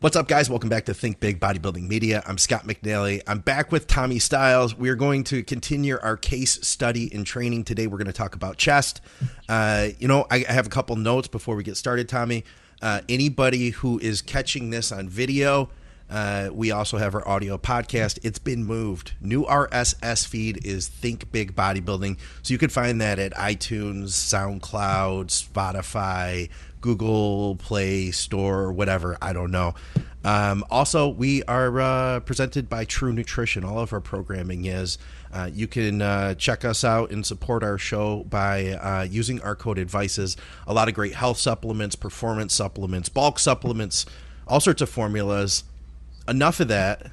What's up, guys? Welcome back to Think Big Bodybuilding Media. I'm Scott McNally. I'm back with Tommy Styles. We are going to continue our case study in training today. We're going to talk about chest. Uh, you know, I have a couple notes before we get started, Tommy. Uh, anybody who is catching this on video, uh, we also have our audio podcast. It's been moved. New RSS feed is Think Big Bodybuilding. So you can find that at iTunes, SoundCloud, Spotify, Google Play Store, whatever. I don't know. Um, also, we are uh, presented by True Nutrition. All of our programming is. Uh, you can uh, check us out and support our show by uh, using our code advices. A lot of great health supplements, performance supplements, bulk supplements, all sorts of formulas. Enough of that.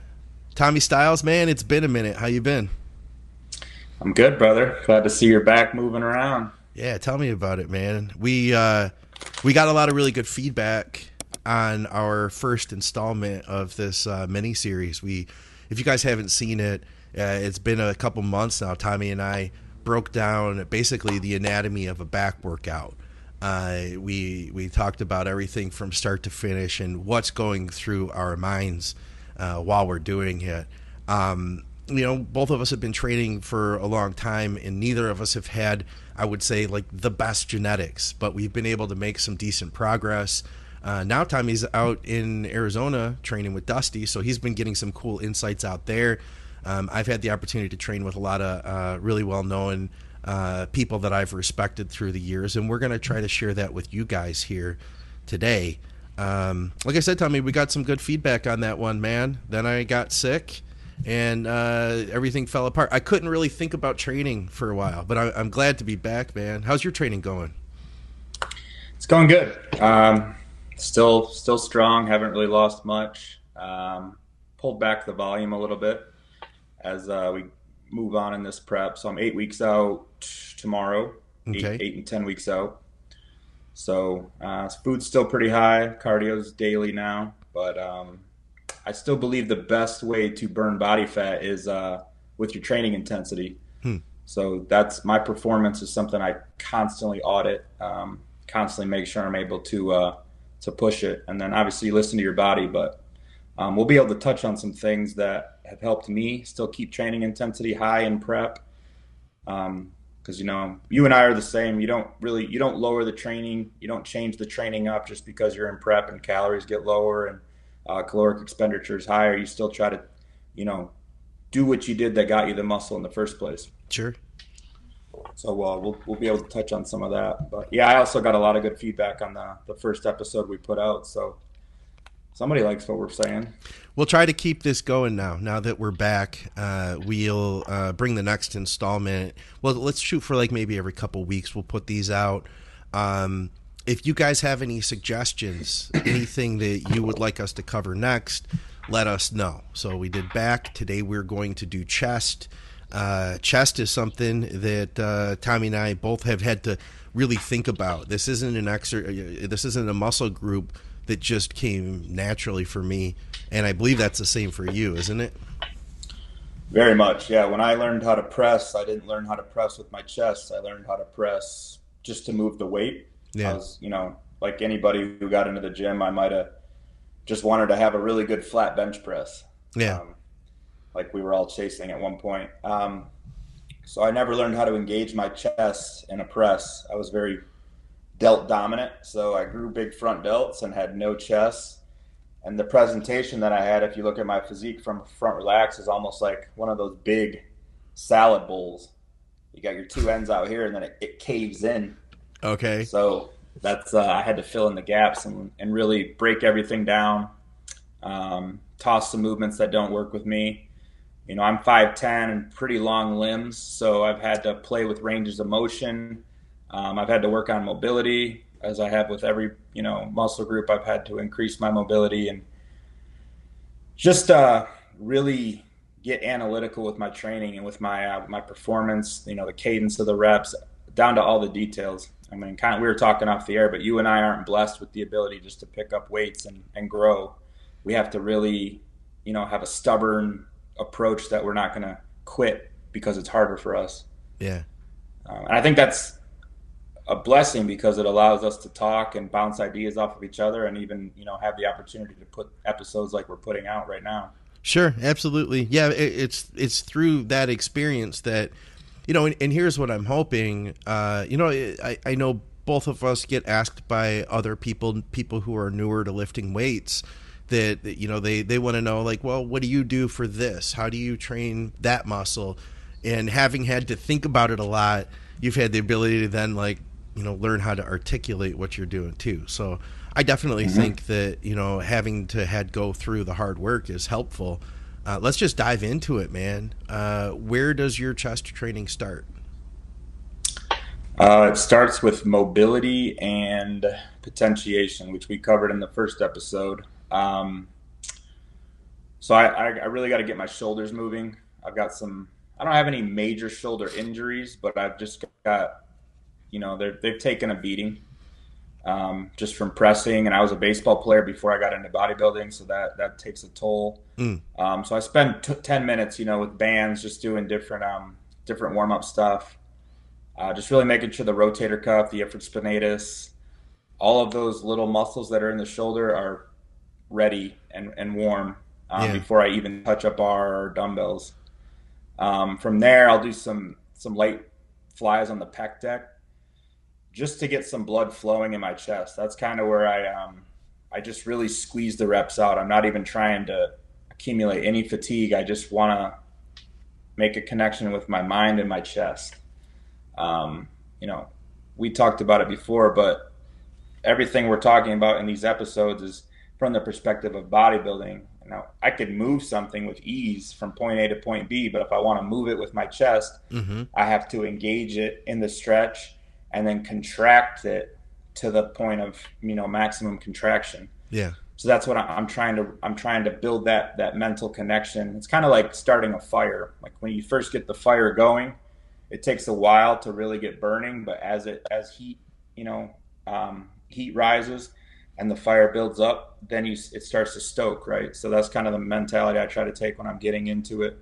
Tommy Styles, man, it's been a minute. How you been? I'm good, brother. Glad to see you're back moving around. Yeah, tell me about it, man. We uh, we got a lot of really good feedback on our first installment of this uh, mini series. We, if you guys haven't seen it, uh, it's been a couple months now. Tommy and I broke down basically the anatomy of a back workout. Uh, we we talked about everything from start to finish and what's going through our minds uh, while we're doing it. Um, you know, both of us have been training for a long time, and neither of us have had, I would say, like the best genetics, but we've been able to make some decent progress. Uh, now Tommy's out in Arizona training with Dusty, so he's been getting some cool insights out there. Um, I've had the opportunity to train with a lot of uh, really well known uh, people that I've respected through the years, and we're going to try to share that with you guys here today. Um, like I said, Tommy, we got some good feedback on that one, man. Then I got sick and uh, everything fell apart. I couldn't really think about training for a while, but I, am glad to be back, man. How's your training going? It's going good. Um, still, still strong. Haven't really lost much. Um, pulled back the volume a little bit as uh, we move on in this prep. So I'm eight weeks out tomorrow. Okay. Eight, eight and ten weeks out. So uh, food's still pretty high. Cardio's daily now, but um, I still believe the best way to burn body fat is uh, with your training intensity. Hmm. So that's my performance is something I constantly audit, um, constantly make sure I'm able to uh, to push it, and then obviously listen to your body. But um, we'll be able to touch on some things that have helped me still keep training intensity high in prep. Because um, you know, you and I are the same. You don't really you don't lower the training, you don't change the training up just because you're in prep and calories get lower and uh, caloric expenditure is higher, you still try to, you know, do what you did that got you the muscle in the first place. Sure. So uh, we'll we'll be able to touch on some of that. But yeah, I also got a lot of good feedback on the the first episode we put out. So somebody likes what we're saying. We'll try to keep this going now. Now that we're back, uh, we'll uh, bring the next installment. Well, let's shoot for like maybe every couple weeks. We'll put these out. Um, if you guys have any suggestions, anything that you would like us to cover next, let us know. So we did back. Today we're going to do chest. Uh, chest is something that uh, Tommy and I both have had to really think about. This isn't an exer- uh, This isn't a muscle group that just came naturally for me, and I believe that's the same for you, isn't it? Very much, yeah. When I learned how to press, I didn't learn how to press with my chest. I learned how to press just to move the weight yeah. I was, you know, like anybody who got into the gym, I might have just wanted to have a really good flat bench press. Yeah. Um, like we were all chasing at one point. Um, so I never learned how to engage my chest in a press. I was very delt dominant. So I grew big front delts and had no chest. And the presentation that I had, if you look at my physique from front relax, is almost like one of those big salad bowls. You got your two ends out here, and then it, it caves in Okay. So that's uh, I had to fill in the gaps and, and really break everything down, um, toss some movements that don't work with me. You know, I'm 5'10 and pretty long limbs, so I've had to play with ranges of motion. Um, I've had to work on mobility, as I have with every you know muscle group. I've had to increase my mobility and just uh, really get analytical with my training and with my uh, my performance. You know, the cadence of the reps, down to all the details. I mean, kind of, we were talking off the air, but you and I aren't blessed with the ability just to pick up weights and, and grow. We have to really, you know, have a stubborn approach that we're not going to quit because it's harder for us. Yeah. Um, and I think that's a blessing because it allows us to talk and bounce ideas off of each other and even you know have the opportunity to put episodes like we're putting out right now. Sure absolutely. Yeah it, it's it's through that experience that you know and, and here's what i'm hoping uh, you know I, I know both of us get asked by other people people who are newer to lifting weights that, that you know they they want to know like well what do you do for this? How do you train that muscle? And having had to think about it a lot you've had the ability to then like you know learn how to articulate what you're doing too. So i definitely mm-hmm. think that you know having to had go through the hard work is helpful. Uh, let's just dive into it man. Uh, where does your chest training start? Uh, it starts with mobility and potentiation which we covered in the first episode. Um, so I, I really got to get my shoulders moving. I've got some i don't have any major shoulder injuries but i've just got you know they've taken a beating um, just from pressing. And I was a baseball player before I got into bodybuilding, so that that takes a toll. Mm. Um, so I spent t- ten minutes, you know, with bands, just doing different um, different warm up stuff, uh, just really making sure the rotator cuff, the infraspinatus, all of those little muscles that are in the shoulder are ready and, and warm um, yeah. before I even touch a bar or dumbbells. Um, from there, I'll do some some light flies on the pec deck just to get some blood flowing in my chest. That's kind of where I um I just really squeeze the reps out. I'm not even trying to accumulate any fatigue. I just want to make a connection with my mind and my chest. Um, you know, we talked about it before, but everything we're talking about in these episodes is from the perspective of bodybuilding. Now, I could move something with ease from point A to point B, but if I want to move it with my chest, mm-hmm. I have to engage it in the stretch and then contract it to the point of you know maximum contraction. Yeah. So that's what I'm trying to I'm trying to build that that mental connection. It's kind of like starting a fire. Like when you first get the fire going, it takes a while to really get burning, but as it as heat you know um, heat rises and the fire builds up, then you it starts to stoke, right? So that's kind of the mentality I try to take when I'm getting into it.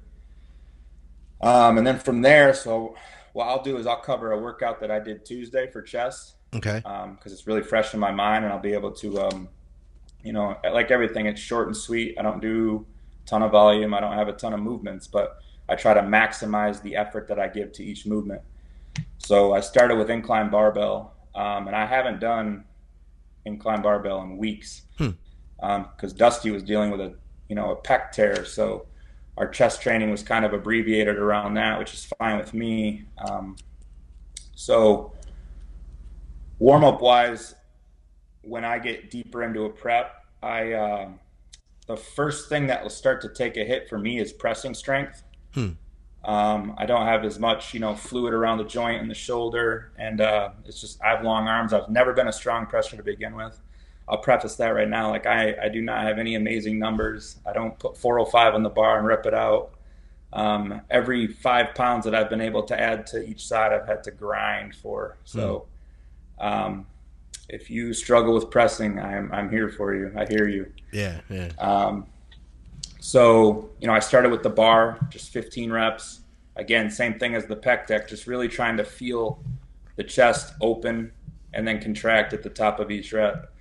Um, and then from there, so what I'll do is I'll cover a workout that I did Tuesday for chest. Okay. Because um, it's really fresh in my mind, and I'll be able to, um, you know, like everything, it's short and sweet. I don't do a ton of volume. I don't have a ton of movements, but I try to maximize the effort that I give to each movement. So I started with incline barbell, um, and I haven't done incline barbell in weeks because hmm. Um, Dusty was dealing with a, you know, a pec tear. So our chest training was kind of abbreviated around that, which is fine with me. Um, so, warm up wise, when I get deeper into a prep, I uh, the first thing that will start to take a hit for me is pressing strength. Hmm. Um, I don't have as much, you know, fluid around the joint and the shoulder, and uh, it's just I have long arms. I've never been a strong presser to begin with. I'll preface that right now. Like I, I do not have any amazing numbers. I don't put 405 on the bar and rip it out. Um, every five pounds that I've been able to add to each side, I've had to grind for. So, um, if you struggle with pressing, I'm I'm here for you. I hear you. Yeah, yeah. Um, so you know, I started with the bar, just 15 reps. Again, same thing as the pec deck, just really trying to feel the chest open and then contract at the top of each rep.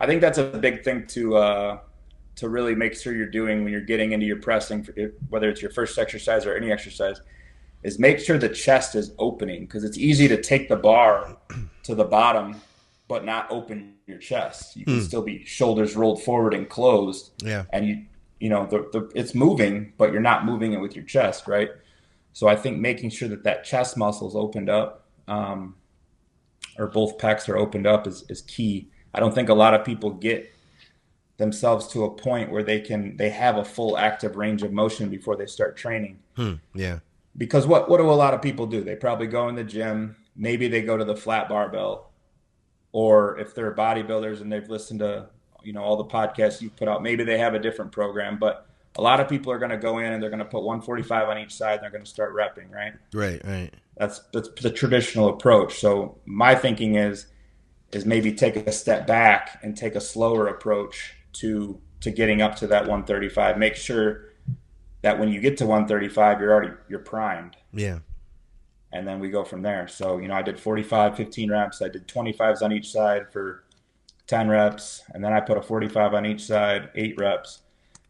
I think that's a big thing to uh, to really make sure you're doing when you're getting into your pressing, whether it's your first exercise or any exercise, is make sure the chest is opening because it's easy to take the bar to the bottom but not open your chest. You can mm. still be shoulders rolled forward and closed. Yeah, and you you know the, the it's moving, but you're not moving it with your chest, right? So I think making sure that that chest muscle is opened up, um, or both pecs are opened up, is is key. I don't think a lot of people get themselves to a point where they can they have a full active range of motion before they start training. Hmm, yeah. Because what what do a lot of people do? They probably go in the gym, maybe they go to the flat barbell, or if they're bodybuilders and they've listened to you know all the podcasts you've put out, maybe they have a different program. But a lot of people are going to go in and they're going to put 145 on each side. and They're going to start repping, right? Right, right. That's that's the traditional approach. So my thinking is is maybe take a step back and take a slower approach to to getting up to that 135. Make sure that when you get to 135, you're already you're primed. Yeah. and then we go from there. So, you know, I did 45, 15 reps. I did 25s on each side for 10 reps, and then I put a 45 on each side, eight reps.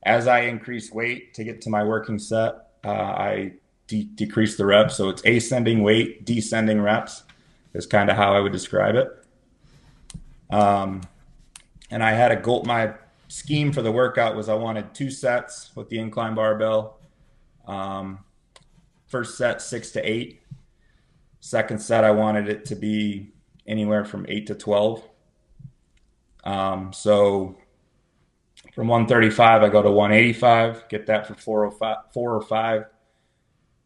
As I increase weight to get to my working set, uh, I de- decrease the reps. So it's ascending weight, descending reps is kind of how I would describe it. Um, and I had a goal. My scheme for the workout was I wanted two sets with the incline barbell. Um, first set six to eight. Second set I wanted it to be anywhere from eight to twelve. Um, so from 135 I go to 185, get that for 405, four or five.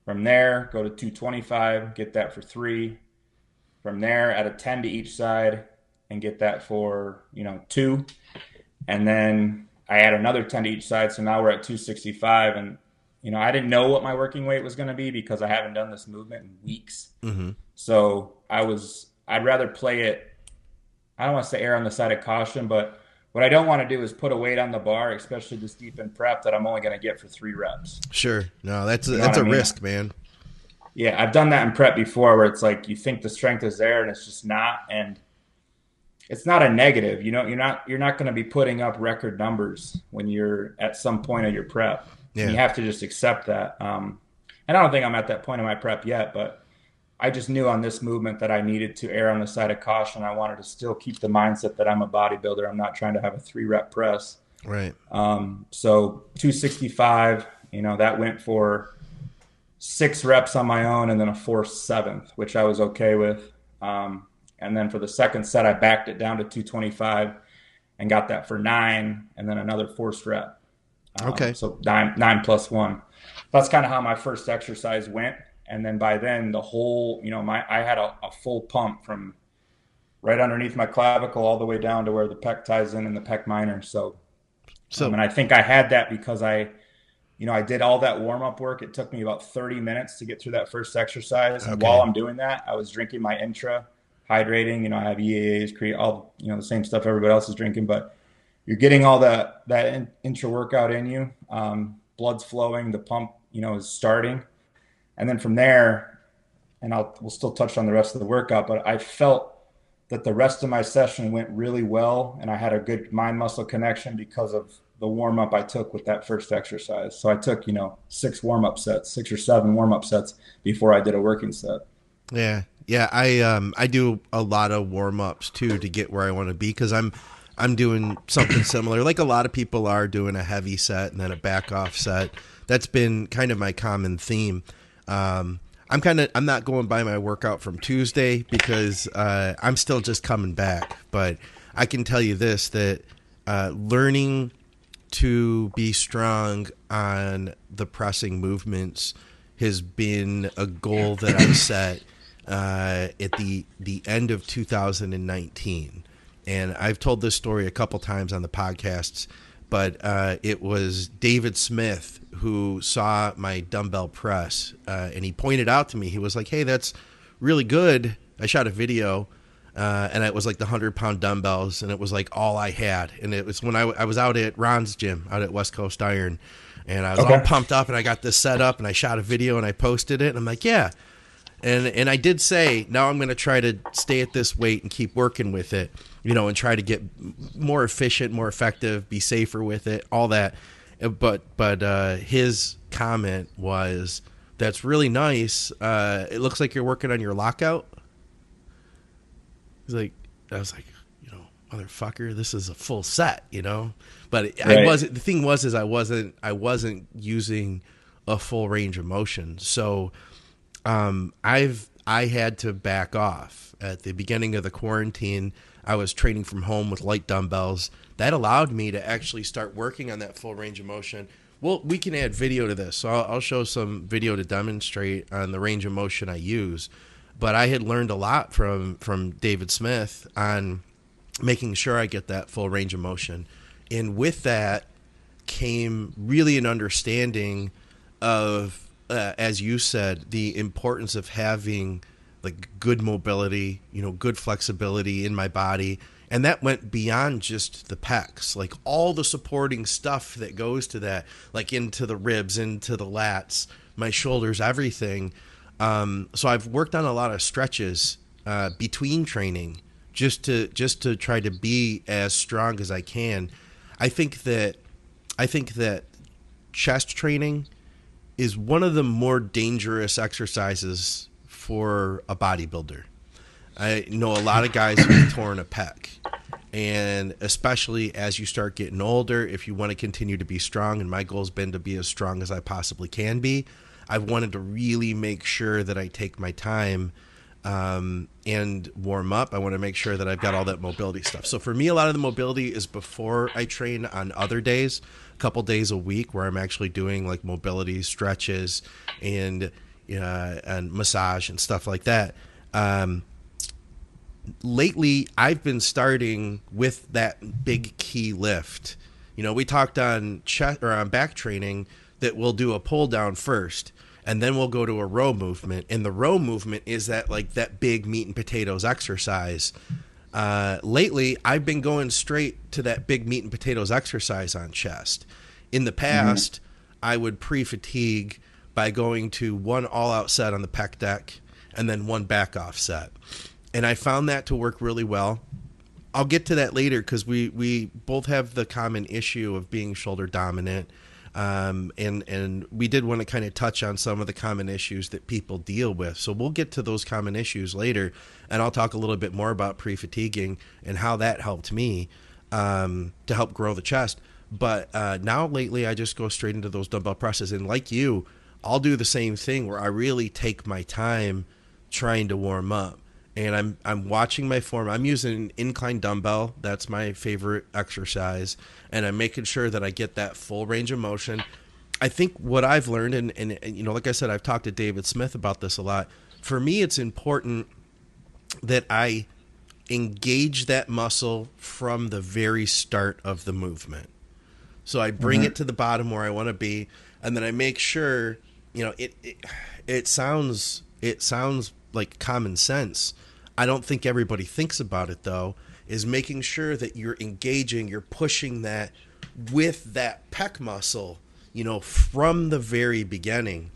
From there, go to 225, get that for three. From there, add a 10 to each side and get that for, you know, two. And then I add another 10 to each side. So now we're at 265. And, you know, I didn't know what my working weight was going to be because I haven't done this movement in weeks. Mm-hmm. So I was, I'd rather play it. I don't want to say err on the side of caution, but what I don't want to do is put a weight on the bar, especially this deep in prep, that I'm only going to get for three reps. Sure. No, that's a, You know that's a mean? risk, man. Yeah, I've done that in prep before where it's like you think the strength is there and it's just not and it's not a negative. You know, you're not you're not going to be putting up record numbers when you're at some point of your prep. Yeah. You have to just accept that. Um, and I don't think I'm at that point in my prep yet, but I just knew on this movement that I needed to err on the side of caution. I wanted to still keep the mindset that I'm a bodybuilder. I'm not trying to have a three rep press. Right. Um, so 265, you know, that went for six reps on my own and then a forced seventh, which I was okay with. Um, and then for the second set, I backed it down to 225 and got that for nine and then another forced rep. Um, Okay. So nine, nine plus one. That's kind of how my first exercise went. And then by then the whole, you know, my, I had a, a full pump from right underneath my clavicle all the way down to where the pec ties in and the pec minor. So So um, and I think I had that because I, you know, I did all that warm up work. It took me about 30 minutes to get through that first exercise. And Okay. while I'm doing that, I was drinking my intra, hydrating. You know, I have EAAs, create all, you know, the same stuff everybody else is drinking, but you're getting all that, that in, intra workout in you. Um, blood's flowing, the pump, you know, is starting. And then from there, and I'll, we'll still touch on the rest of the workout, but I felt that the rest of my session went really well and I had a good mind muscle connection because of the warm up I took with that first exercise. So I took, you know, six warm up sets, six or seven warm up sets before I did a working set. Yeah, yeah. I um I do a lot of warm ups too to get where I want to be because I'm I'm doing something similar, like a lot of people are doing a heavy set and then a back off set. That's been kind of my common theme. Um, I'm kind of I'm not going by my workout from Tuesday because uh, I'm still just coming back. But I can tell you this that uh, learning to be strong on the pressing movements has been a goal that I've set uh, at the the end of 2019, and I've told this story a couple times on the podcasts. But uh, it was David Smith who saw my dumbbell press, uh, and he pointed out to me. He was like, "Hey, that's really good." I shot a video uh, and it was like the hundred pound dumbbells, and it was like all I had. And it was when I, I was out at Ron's gym out at West Coast Iron, and I was all pumped up, and I got this set up, and I shot a video, and I posted it, and I'm like, yeah. And and I did say now I'm going to try to stay at this weight and keep working with it, you know, and try to get more efficient, more effective, be safer with it, all that. Uh, But but uh, his comment was, "That's really nice. Uh, it looks like you're working on your lockout." He's like, I was like, you know, motherfucker, this is a full set, you know. But I Right. wasn't. The thing was, is I wasn't. I wasn't using a full range of motion. So, um, I've I had to back off at the beginning of the quarantine. I was training from home with light dumbbells. That allowed me to actually start working on that full range of motion. Well, we can add video to this, so I'll, I'll show some video to demonstrate on the range of motion I use but I had learned a lot from from David Smith on making sure I get that full range of motion, and with that came really an understanding of, uh, as you said, the importance of having like good mobility, you know, good flexibility in my body. And that went beyond just the pecs, like all the supporting stuff that goes to that, like into the ribs, into the lats, my shoulders, everything Um, so I've worked on a lot of stretches uh, between training just to just to try to be as strong as I can. I think that I think that chest training is one of the more dangerous exercises for a bodybuilder. I know a lot of guys who've torn a pec. And especially as you start getting older, if you want to continue to be strong, and my goal has been to be as strong as I possibly can be, I've wanted to really make sure that I take my time um, and warm up. I want to make sure that I've got all that mobility stuff. So for me, a lot of the mobility is before I train on other days, couple days a week where I'm actually doing like mobility stretches and uh, and massage and stuff like that. Um, lately, I've been starting with that big key lift. You know, we talked on chest or on back training that we'll do a pull down first and then we'll go to a row movement and the row movement is that like that big meat and potatoes exercise uh, lately i've been going straight to that big meat and potatoes exercise on chest. In the past mm-hmm. i would pre-fatigue by going to one all-out set on the pec deck and then one back off set. And i found that to work really well. I'll get to that later because we we both have the common issue of being shoulder dominant um, and and we did want to kind of touch on some of the common issues that people deal with. So we'll get to those common issues later, and I'll talk a little bit more about pre-fatiguing and how that helped me um, to help grow the chest. But uh, now lately, I just go straight into those dumbbell presses, and like you, I'll do the same thing where I really take my time trying to warm up and I'm I'm watching my form. I'm using an incline dumbbell. That's my favorite exercise, and I'm making sure that I get that full range of motion. I think what I've learned, and, and, and you know, like I said, I've talked to David Smith about this a lot. For me, it's important that I engage that muscle from the very start of the movement. So I bring mm-hmm. it to the bottom where I want to be, and then I make sure, you know, it, it it sounds it sounds like common sense. I don't think everybody thinks about it though. Is making sure that you're engaging, you're pushing that with that pec muscle, you know, from the very beginning.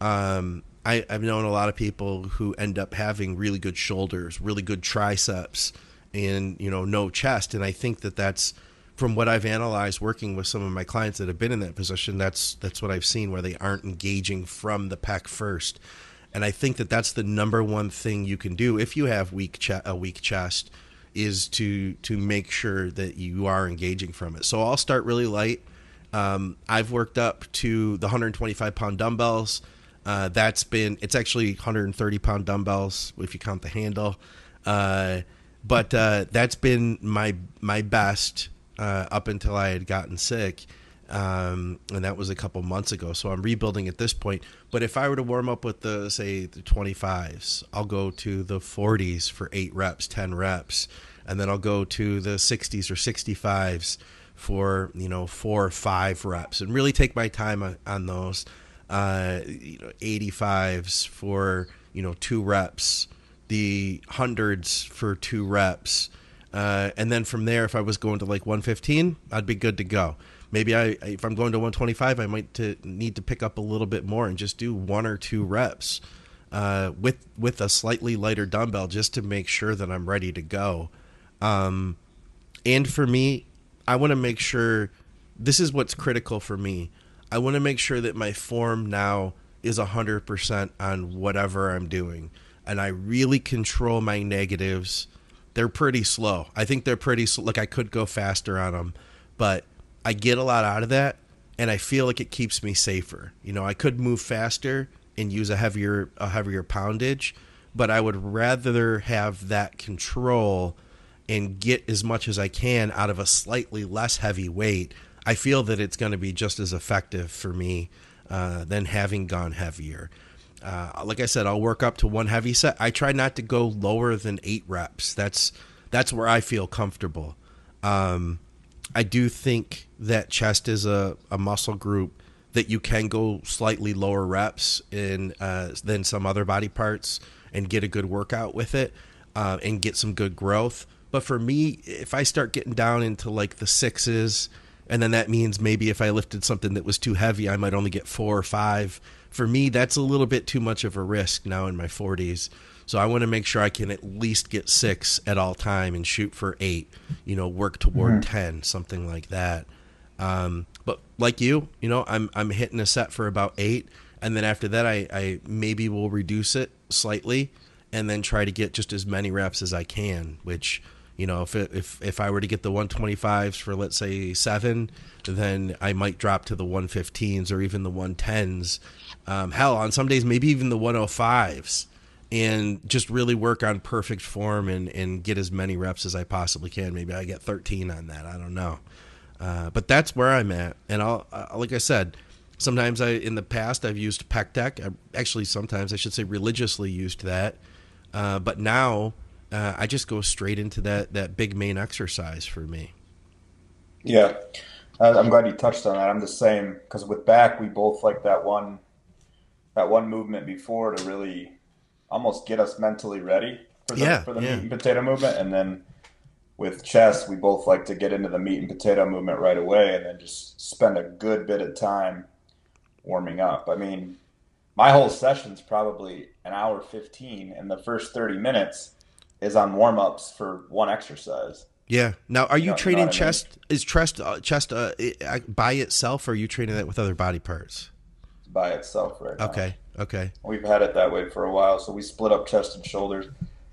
Um, I, have known a lot of people who end up having really good shoulders, really good triceps, and you know, no chest. And I think that that's from what I've analyzed working with some of my clients that have been in that position. That's that's what I've seen where they aren't engaging from the pec first. And I think that that's the number one thing you can do if you have weak ch- a weak chest is to to make sure that you are engaging from it. So I'll start really light. Um, I've worked up to the 125 pound dumbbells. Uh, that's been it's actually 130 pound dumbbells if you count the handle. Uh, but uh, that's been my my best uh, up until I had gotten sick um, and that was a couple months ago. So I'm rebuilding at this point. But if I were to warm up with the say the 25s, I'll go to the 40s for eight reps, 10 reps, and then I'll go to the 60s or 65s for you know four or five reps, and really take my time on, those. Uh, you know, 85s for you know two reps, the hundreds for two reps. Uh, and then from there, if I was going to like 115, I'd be good to go maybe I if I'm going to 125, I might to need to pick up a little bit more and just do one or two reps uh, with with a slightly lighter dumbbell just to make sure that I'm ready to go. Um, and for me, I want to make sure this is what's critical for me. I want to make sure that my form now is 100% on whatever I'm doing. And I really control my negatives. They're pretty slow. I think they're pretty slow. Like I could go faster on them, but I get a lot out of that, and I feel like it keeps me safer. You know, I could move faster and use a heavier a heavier poundage, but I would rather have that control and get as much as I can out of a slightly less heavy weight. I feel that it's going to be just as effective for me uh, than having gone heavier. Uh, like I said, I'll work up to one heavy set. I try not to go lower than eight reps. That's that's where I feel comfortable. Um, I do think that chest is a, a muscle group that you can go slightly lower reps in uh, than some other body parts and get a good workout with it uh, and get some good growth. But for me, if I start getting down into like the sixes, and then that means maybe if I lifted something that was too heavy, I might only get four or five for me, that's a little bit too much of a risk now in my 40s. So I want to make sure I can at least get six at all time and shoot for eight. You know, work toward mm-hmm. ten, something like that. Um, but like you, you know, I'm I'm hitting a set for about eight, and then after that, I, I maybe will reduce it slightly, and then try to get just as many reps as I can. Which, you know, if it, if if I were to get the 125s for let's say seven, then I might drop to the 115s or even the 110s. Um, hell, on some days, maybe even the 105s and just really work on perfect form and, and get as many reps as I possibly can. Maybe I get 13 on that. I don't know. Uh, but that's where I'm at. And I'll, uh, like I said, sometimes I, in the past, I've used pec deck. I, actually, sometimes I should say religiously used that. Uh, but now uh, I just go straight into that, that big main exercise for me. Yeah. I'm glad you touched on that. I'm the same because with back, we both like that one, that one movement before to really almost get us mentally ready for the, yeah, for the yeah. meat and potato movement. And then with chess, we both like to get into the meat and potato movement right away and then just spend a good bit of time warming up. I mean, my whole session's probably an hour 15 and the first 30 minutes is on warm ups for one exercise. Yeah. Now, are you, you know, training you know chest? I mean? Is chest uh, chest uh, by itself, or are you training that with other body parts? by itself right now. Okay. Okay. We've had it that way for a while, so we split up chest and shoulders.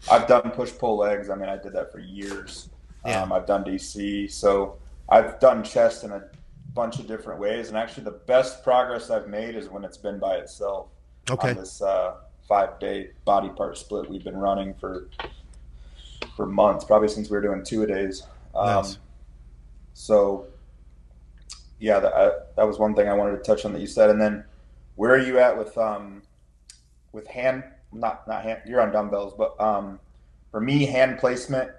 I've done push pull legs. I mean, I did that for years. Yeah. Um, I've done DC, so I've done chest in a bunch of different ways. And actually, the best progress I've made is when it's been by itself. Okay. On this uh, five day body part split we've been running for for months, probably since we were doing two a days. Um, nice. So, yeah, that, I, that was one thing I wanted to touch on that you said, and then where are you at with um with hand not not hand you're on dumbbells, but um for me hand placement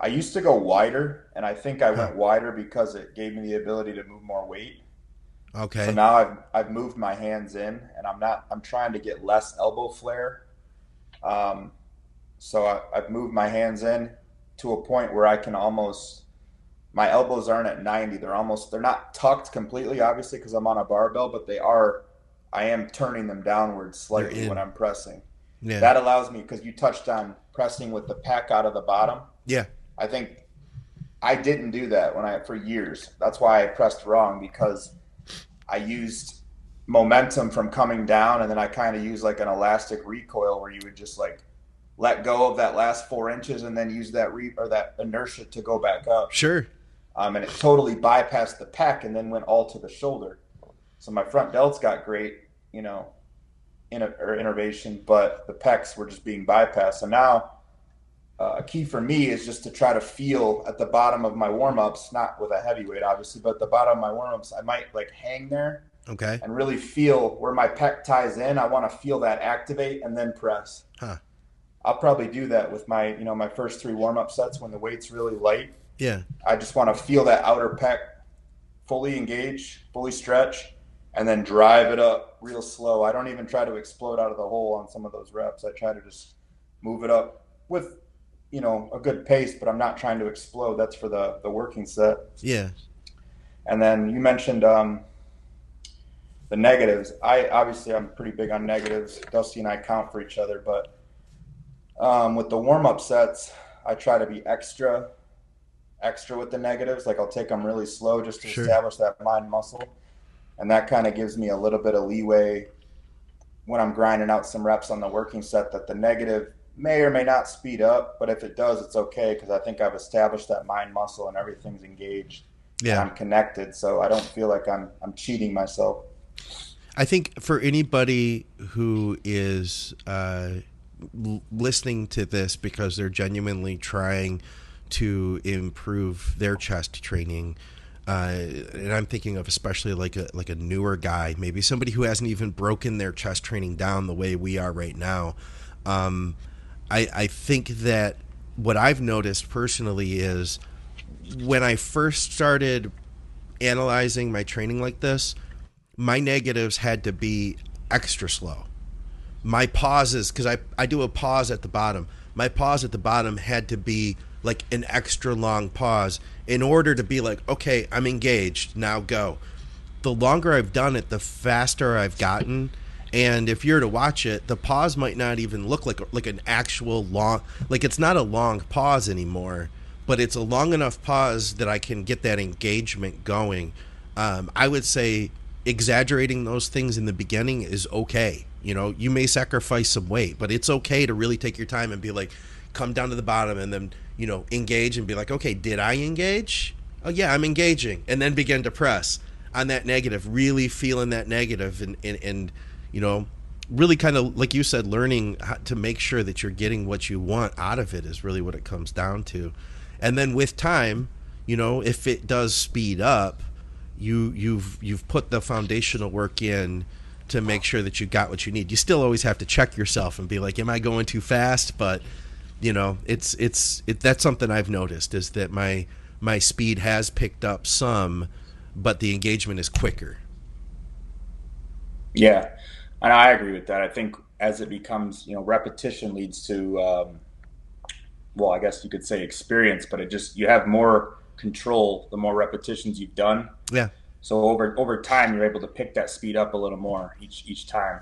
I used to go wider and I think I went wider because it gave me the ability to move more weight. Okay. So now I've I've moved my hands in and I'm not I'm trying to get less elbow flare. Um so I, I've moved my hands in to a point where I can almost my elbows aren't at 90 they're almost they're not tucked completely obviously because i'm on a barbell but they are I am turning them downwards slightly when I'm pressing. Yeah. That allows me because you touched on pressing with the pec out of the bottom. Yeah. I think I didn't do that when I for years. That's why I pressed wrong because I used momentum from coming down and then I kind of used like an elastic recoil where you would just like let go of that last four inches and then use that re or that inertia to go back up. Sure. Um, and it totally bypassed the pec and then went all to the shoulder. So my front delts got great, you know, in a, or innervation, but the pecs were just being bypassed. So now uh, a key for me is just to try to feel at the bottom of my warm ups, not with a heavy weight, obviously, but at the bottom of my warm ups, I might like hang there. Okay. And really feel where my pec ties in. I want to feel that activate and then press. Huh. I'll probably do that with my, you know, my first three warm up sets when the weight's really light. Yeah. I just want to feel that outer pec fully engage, fully stretch, and then drive it up real slow. I don't even try to explode out of the hole on some of those reps. I try to just move it up with, you know, a good pace, but I'm not trying to explode. That's for the the working set. Yeah. And then you mentioned um, the negatives. I obviously I'm pretty big on negatives. Dusty and I count for each other, but um, with the warm up sets, I try to be extra extra with the negatives. Like I'll take them really slow just to sure. establish that mind muscle and that kind of gives me a little bit of leeway when I'm grinding out some reps on the working set that the negative may or may not speed up, but if it does, it's okay because I think I've established that mind muscle and everything's engaged. Yeah, I'm connected, so I don't feel like I'm I'm cheating myself. I think for anybody who is uh, listening to this because they're genuinely trying to improve their chest training uh, and I'm thinking of especially like a like a newer guy, maybe somebody who hasn't even broken their chest training down the way we are right now. Um, I I think that what I've noticed personally is when I first started analyzing my training like this, my negatives had to be extra slow. My pauses, because I, I do a pause at the bottom, my pause at the bottom had to be like an extra long pause in order to be like, okay, I'm engaged, now go. The longer I've done it, the faster I've gotten. And if you're to watch it, the pause might not even look like like an actual long like it's not a long pause anymore, but it's a long enough pause that I can get that engagement going. Um, I would say exaggerating those things in the beginning is okay. You know, you may sacrifice some weight, but it's okay to really take your time and be like, come down to the bottom and then, you know, engage and be like, okay, did I engage? Oh, yeah, I'm engaging. And then begin to press on that negative, really feeling that negative and, and, and you know, really kind of, like you said, learning to make sure that you're getting what you want out of it is really what it comes down to. And then with time, you know, if it does speed up, you you've you've put the foundational work in to make sure that you got what you need. You still always have to check yourself and be like, "Am I going too fast?" But you know, it's it's it, that's something I've noticed is that my my speed has picked up some, but the engagement is quicker. Yeah, and I agree with that. I think as it becomes, you know, repetition leads to, um, well, I guess you could say experience, but it just you have more control the more repetitions you've done. Yeah. So over over time, you're able to pick that speed up a little more each each time.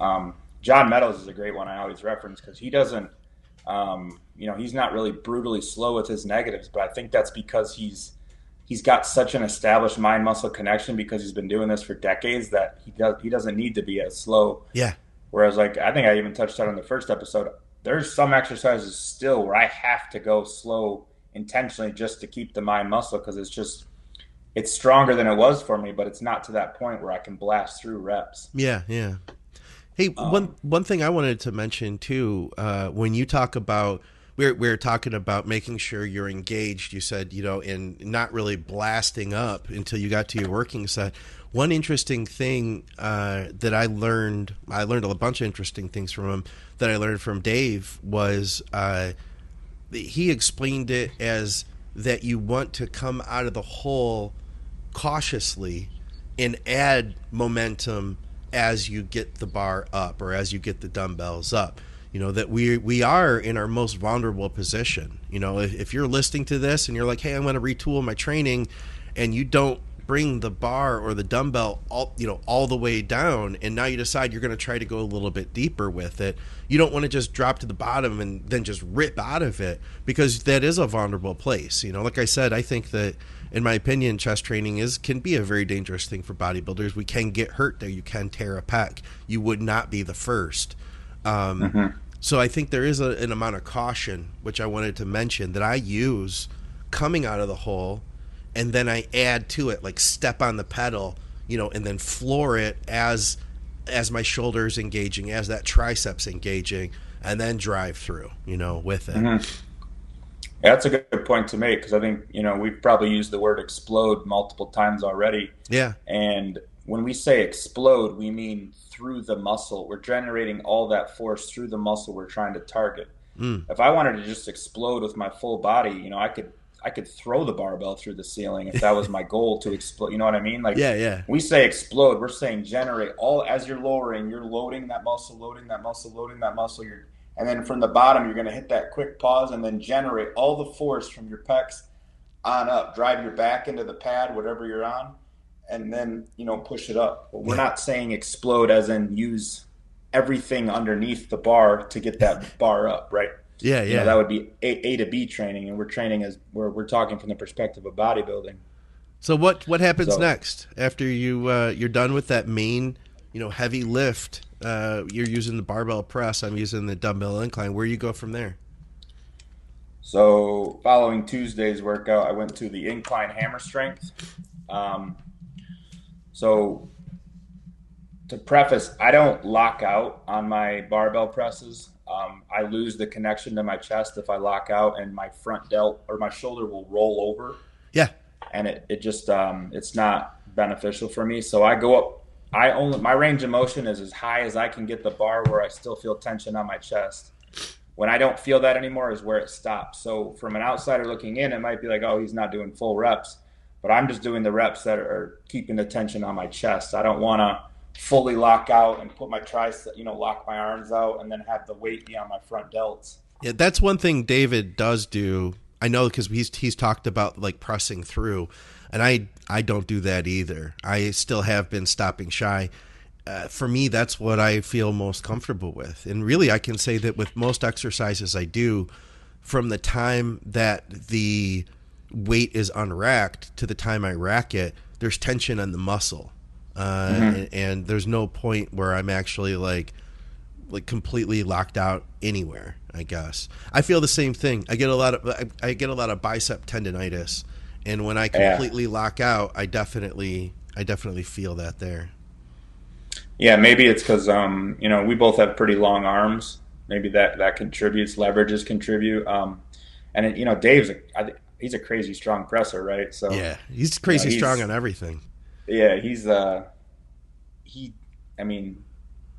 Um, John Meadows is a great one I always reference because he doesn't, um, you know, he's not really brutally slow with his negatives, but I think that's because he's he's got such an established mind muscle connection because he's been doing this for decades that he does he doesn't need to be as slow. Yeah. Whereas, like I think I even touched on in the first episode, there's some exercises still where I have to go slow intentionally just to keep the mind muscle because it's just it's stronger than it was for me, but it's not to that point where I can blast through reps. Yeah, yeah. Hey, um, one one thing I wanted to mention too, uh, when you talk about we're we're talking about making sure you're engaged. You said you know, in not really blasting up until you got to your working set. One interesting thing uh, that I learned, I learned a bunch of interesting things from him. That I learned from Dave was uh, he explained it as that you want to come out of the hole cautiously and add momentum as you get the bar up or as you get the dumbbells up. You know that we we are in our most vulnerable position. You know if, if you're listening to this and you're like hey i'm going to retool my training and you don't bring the bar or the dumbbell all you know all the way down and now you decide you're going to try to go a little bit deeper with it. You don't want to just drop to the bottom and then just rip out of it because that is a vulnerable place you know? Like i said i think that in my opinion chest training is can be a very dangerous thing for bodybuilders. We can get hurt there. You can tear a pec. You would not be the first. Um, mm-hmm. so i think there is a, an amount of caution which i wanted to mention that i use coming out of the hole and then I add to it like step on the pedal, you know, and then floor it as as my shoulders engaging, as that triceps engaging, and then drive through, you know, with it. Mm-hmm. That's a good point to make because I think you know we've probably used the word explode multiple times already. Yeah, and when we say explode, we mean through the muscle. We're generating all that force through the muscle we're trying to target. Mm. If I wanted to just explode with my full body, you know, I could I could throw the barbell through the ceiling if that was my goal to explode. You know what I mean? Like, yeah, yeah. We say explode. We're saying generate all as you're lowering. You're loading that muscle, loading that muscle, loading that muscle. You're, and then from the bottom, you're going to hit that quick pause and then generate all the force from your pecs on up. Drive your back into the pad, whatever you're on, and then you know push it up. But we're yeah. not saying explode as in use everything underneath the bar to get that bar up, right? Yeah, yeah. You know, that would be a, a to B training, and we're training as we're we're talking from the perspective of bodybuilding. So what what happens so, next after you uh, you're done with that main you know heavy lift? Uh, you're using the barbell press. I'm using the dumbbell incline. Where do you go from there? So following Tuesday's workout, I went to the incline hammer strength. Um, so to preface, I don't lock out on my barbell presses. Um, I lose the connection to my chest if I lock out, and my front delt or my shoulder will roll over. Yeah, and it it just um, it's not beneficial for me. So I go up. I only my range of motion is as high as I can get the bar where I still feel tension on my chest. When I don't feel that anymore is where it stops. So from an outsider looking in, it might be like, oh, he's not doing full reps, but I'm just doing the reps that are keeping the tension on my chest. I don't want to fully lock out and put my tricep, you know, lock my arms out and then have the weight be on my front delts. Yeah, that's one thing David does do. I know because he's he's talked about like pressing through, and I I don't do that either. I still have been stopping shy. uh, for me, that's what I feel most comfortable with. And really, I can say that with most exercises I do, from the time that the weight is unracked to the time I rack it, there's tension on the muscle. Uh, mm-hmm. and, and, there's no point where I'm actually like like completely locked out anywhere. I guess I feel the same thing. I get a lot of I, I get a lot of bicep tendonitis, and when I completely yeah. lock out, I definitely I definitely feel that there. Yeah, maybe it's because um, you know we both have pretty long arms. Maybe that that contributes. Leverages contribute. Um, and it, you know Dave's a, I, he's a crazy strong presser, right? So yeah, he's crazy you know, he's, strong on everything. Yeah, he's uh, he. I mean,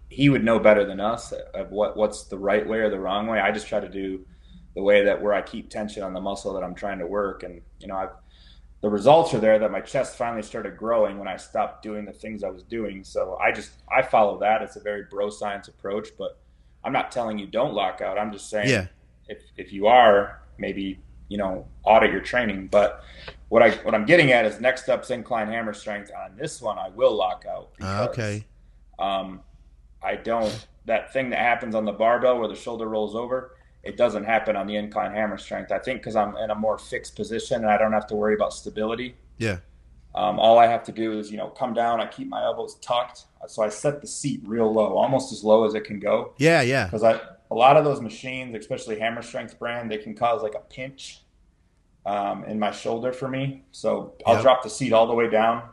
he would know better than us of what what's the right way or the wrong way. I just try to do the way that where I keep tension on the muscle that I'm trying to work, and you know, I've the results are there that my chest finally started growing when I stopped doing the things I was doing. So I just I follow that. It's a very bro science approach, but I'm not telling you don't lock out. I'm just saying yeah. if if you are, maybe you know audit your training. But what I what I'm getting at is next up's incline hammer strength. On this one, I will lock out. Ah, because, okay. Um, I don't that thing that happens on the barbell where the shoulder rolls over it doesn't happen on the incline hammer strength. I think because I'm in a more fixed position and I don't have to worry about stability. Yeah. Um, all I have to do is, you know, come down. I keep my elbows tucked, so I set the seat real low, almost as low as it can go. Yeah, yeah. Because I a lot of those machines, especially hammer strength brand, they can cause like a pinch um, in my shoulder for me. So I'll yep. drop the seat all the way down.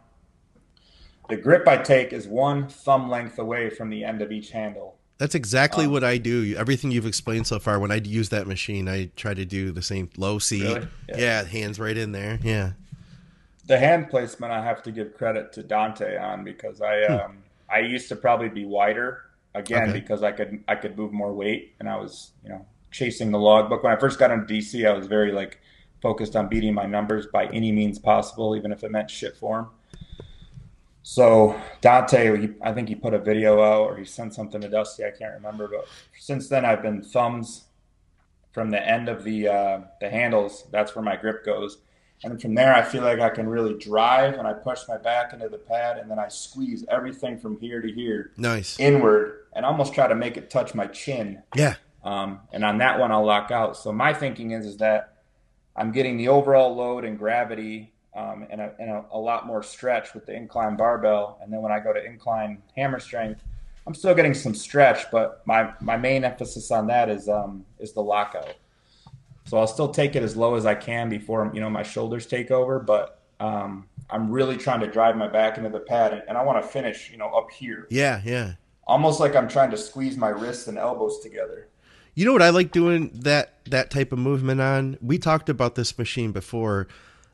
The grip I take is one thumb length away from the end of each handle. That's exactly um, what I do. Everything you've explained so far, when I use that machine, I try to do the same low seat. Really? Yeah. yeah. hands right in there. Yeah. The hand placement, I have to give credit to Dante on because I hmm. um, I used to probably be wider again okay. because I could I could move more weight and I was you know chasing the log logbook. When I first got into DC, I was very like focused on beating my numbers by any means possible, even if it meant shit form. So Dante, he, I think he put a video out or he sent something to Dusty. I can't remember, but since then I've been thumbs from the end of the uh, the handles. That's where my grip goes, and from there I feel like I can really drive and I push my back into the pad, and then I squeeze everything from here to here, nice inward, and almost try to make it touch my chin. Yeah. Um, and on that one I'll lock out. So my thinking is is that I'm getting the overall load and gravity um, and, a, and a, a, lot more stretch with the incline barbell. And then when I go to incline hammer strength, I'm still getting some stretch, but my, my main emphasis on that is um, is the lockout. So I'll still take it as low as I can before you know my shoulders take over, but um, I'm really trying to drive my back into the pad, and, and I want to finish you know up here. Yeah, yeah. Almost like I'm trying to squeeze my wrists and elbows together. You know what I like doing that that type of movement on? We talked about this machine before.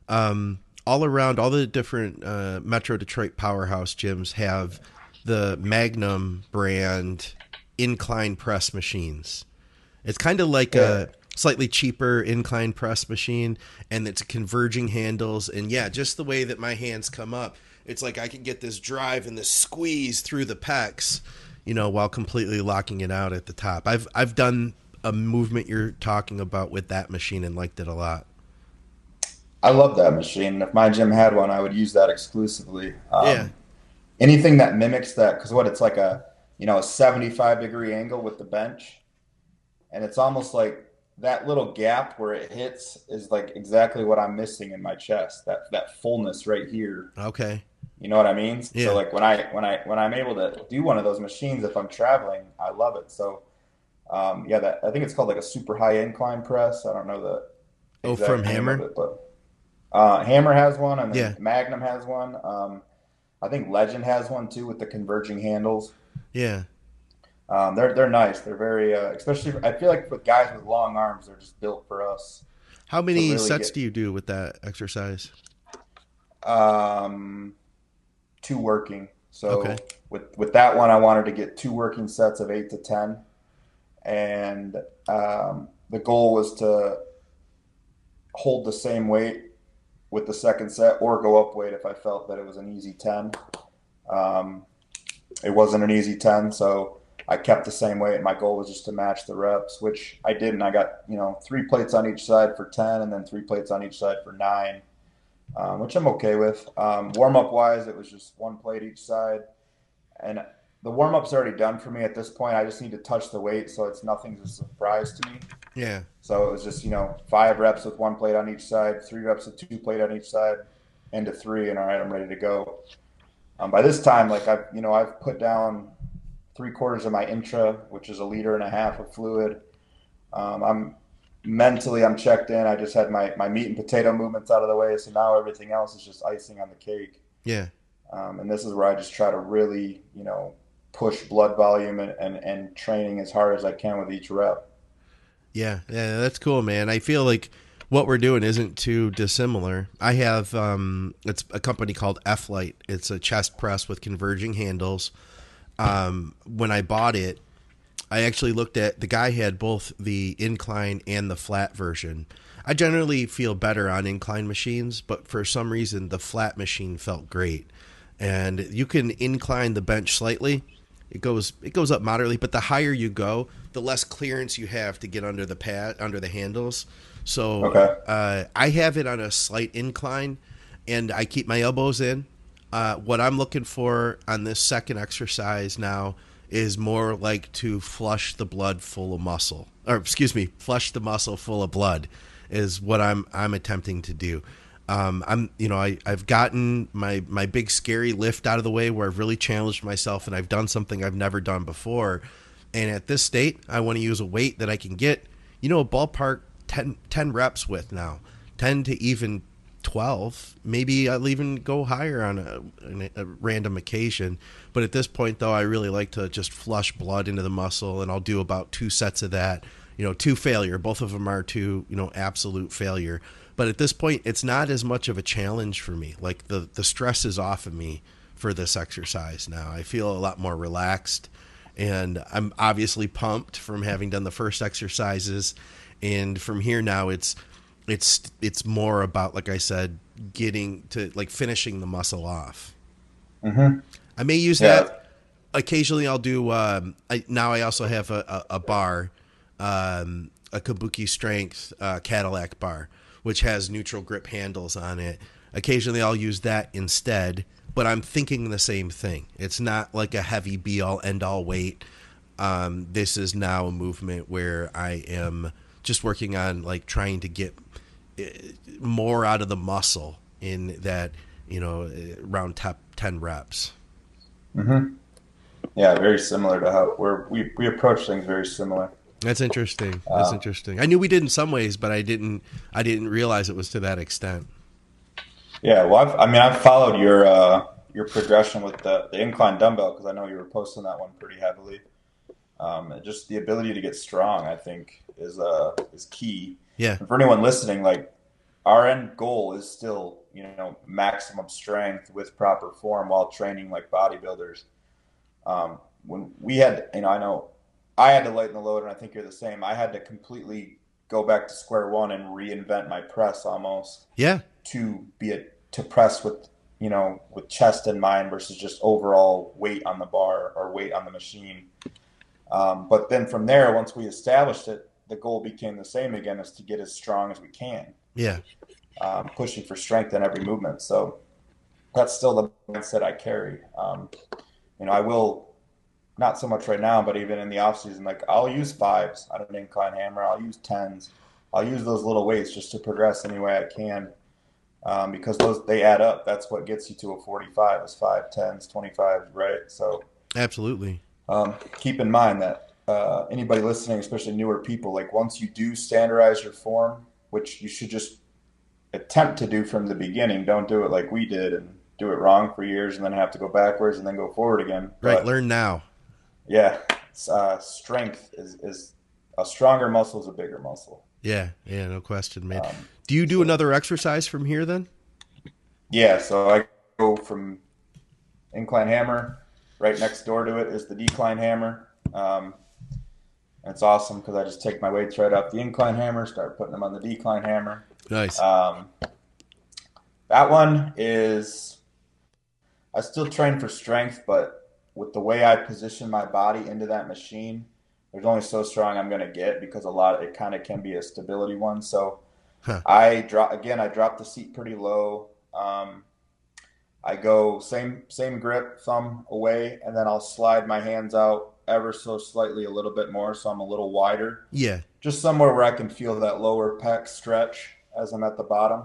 Um, all around all the different uh, Metro Detroit powerhouse gyms have the Magnum brand incline press machines. It's kind of like yeah. a slightly cheaper incline press machine, and it's converging handles. And yeah, just the way that my hands come up, it's like I can get this drive and this squeeze through the pecs, you know, while completely locking it out at the top. I've I've done a movement you're talking about with that machine and liked it a lot. I love that machine. If my gym had one, I would use that exclusively. Um, yeah. Anything that mimics that, because what it's like a you know a seventy-five degree angle with the bench, and it's almost like that little gap where it hits is like exactly what I'm missing in my chest. That that fullness right here. Okay. You know what I mean? Yeah. So like when I when I when I'm able to do one of those machines, if I'm traveling, I love it. So um, yeah, that I think it's called like a super high incline press. I don't know the. Oh, from Hammer. It, but uh, Hammer has one, and yeah. Magnum has one. Um, I think Legend has one too with the converging handles. Yeah. Um, they're they're nice. They're very, uh, especially. I feel like with guys with long arms, they're just built for us. How many really sets get, do you do with that exercise? Um, two working. So okay. with with that one, I wanted to get two working sets of eight to ten, and um, the goal was to hold the same weight with the second set or go up weight if I felt that it was an easy 10. Um, it wasn't an easy 10, so I kept the same weight. My goal was just to match the reps, which I did, and I got you know three plates on each side for 10, and then three plates on each side for nine, um, which I'm okay with. Um, warm up wise, it was just one plate each side, and the warm up's already done for me at this point. I just need to touch the weight, so it's nothing's a surprise to me. Yeah. So it was just you know five reps with one plate on each side, three reps with two plate on each side, into three, and all right, I'm ready to go. Um, by this time, like I've you know I've put down three quarters of my intra, which is a liter and a half of fluid. Um, I'm mentally I'm checked in. I just had my my meat and potato movements out of the way, so now everything else is just icing on the cake. Yeah. Um, and this is where I just try to really you know push blood volume and, and, and training as hard as I can with each rep. Yeah, yeah, that's cool, man. I feel like what we're doing isn't too dissimilar. I have um, it's a company called F Light. It's a chest press with converging handles. Um, when I bought it, I actually looked at the guy had both the incline and the flat version. I generally feel better on incline machines, but for some reason the flat machine felt great. And you can incline the bench slightly. It goes it goes up moderately, but the higher you go, the less clearance you have to get under the pad under the handles. So Okay. uh, I have it on a slight incline, and I keep my elbows in. Uh, what I'm looking for on this second exercise now is more like to flush the blood full of muscle, or excuse me, flush the muscle full of blood, is what I'm I'm attempting to do. Um, I'm you know I I've gotten my my big scary lift out of the way where I've really challenged myself and I've done something I've never done before, and at this state I want to use a weight that I can get you know a ballpark 10, 10 reps with now, ten to even 12 maybe i'll even go higher on a, a random occasion. But at this point though i really like to just flush blood into the muscle and i'll do about two sets of that. You know two failure. Both of them are two you know absolute failure. But at this point it's not as much of a challenge for me. Like the the stress is off of me for this exercise now. I feel a lot more relaxed and i'm obviously pumped from having done the first exercises. And from here now it's it's it's more about like I said, getting to like finishing the muscle off. Mm-hmm. I may use Yeah. that occasionally. I'll do. Um, I, now I also have a, a, a bar, um, a Kabuki Strength uh, Cadillac bar, which has neutral grip handles on it. Occasionally I'll use that instead, but I'm thinking the same thing. It's not like a heavy be all end all weight. Um, this is now a movement where I am just working on like trying to get more out of the muscle in that you know round around top 10 reps Mm-hmm. Yeah, very similar to how we're, we we approach things very similar. that's interesting that's Uh, interesting i knew we did in some ways but i didn't i didn't realize it was to that extent Yeah, well, I've, I mean, I've followed your uh, your progression with the, the incline dumbbell because I know you were posting that one pretty heavily. Um, just the ability to get strong, I think, is uh, is key. Yeah And for anyone listening, like our end goal is still, you know, maximum strength with proper form while training like bodybuilders. Um, when we had, you know, I know I had to lighten the load, and I think you're the same. I had to completely go back to square one and reinvent my press almost yeah to be a to press with you know with chest in mind versus just overall weight on the bar or weight on the machine. Um, but then from there, once we established it, the goal became the same again: is to get as strong as we can, yeah um, pushing for strength in every movement. So that's still the mindset I carry. Um, you know, I will not so much right now, but even in the off season, like I'll use fives on an incline hammer. I'll use tens. I'll use those little weights just to progress any way I can, um, because those they add up. That's what gets you to a 45 is five, tens, 25, right? So absolutely um, keep in mind that uh, anybody listening, especially newer people, like once you do standardize your form, which you should just attempt to do from the beginning, don't do it like we did and do it wrong for years and then have to go backwards and then go forward again. right But, learn now yeah, uh, strength is, is a stronger muscle is a bigger muscle. yeah yeah no question man Um, do you do another exercise from here then Yeah, so I go from incline hammer. Right next door to it is the decline hammer. Um, and it's awesome because I just take my weights right off the incline hammer, start putting them on the decline hammer. nice Um, that one is, I still train for strength, but with the way I position my body into that machine, there's only so strong I'm going to get because a lot, it kind of can be a stability one. So Huh. I drop, again, I drop the seat pretty low. Um, I I go same same grip, thumb away, and then I'll slide my hands out ever so slightly a little bit more, so I'm a little wider. Yeah. Just somewhere where I can feel that lower pec stretch as I'm at the bottom.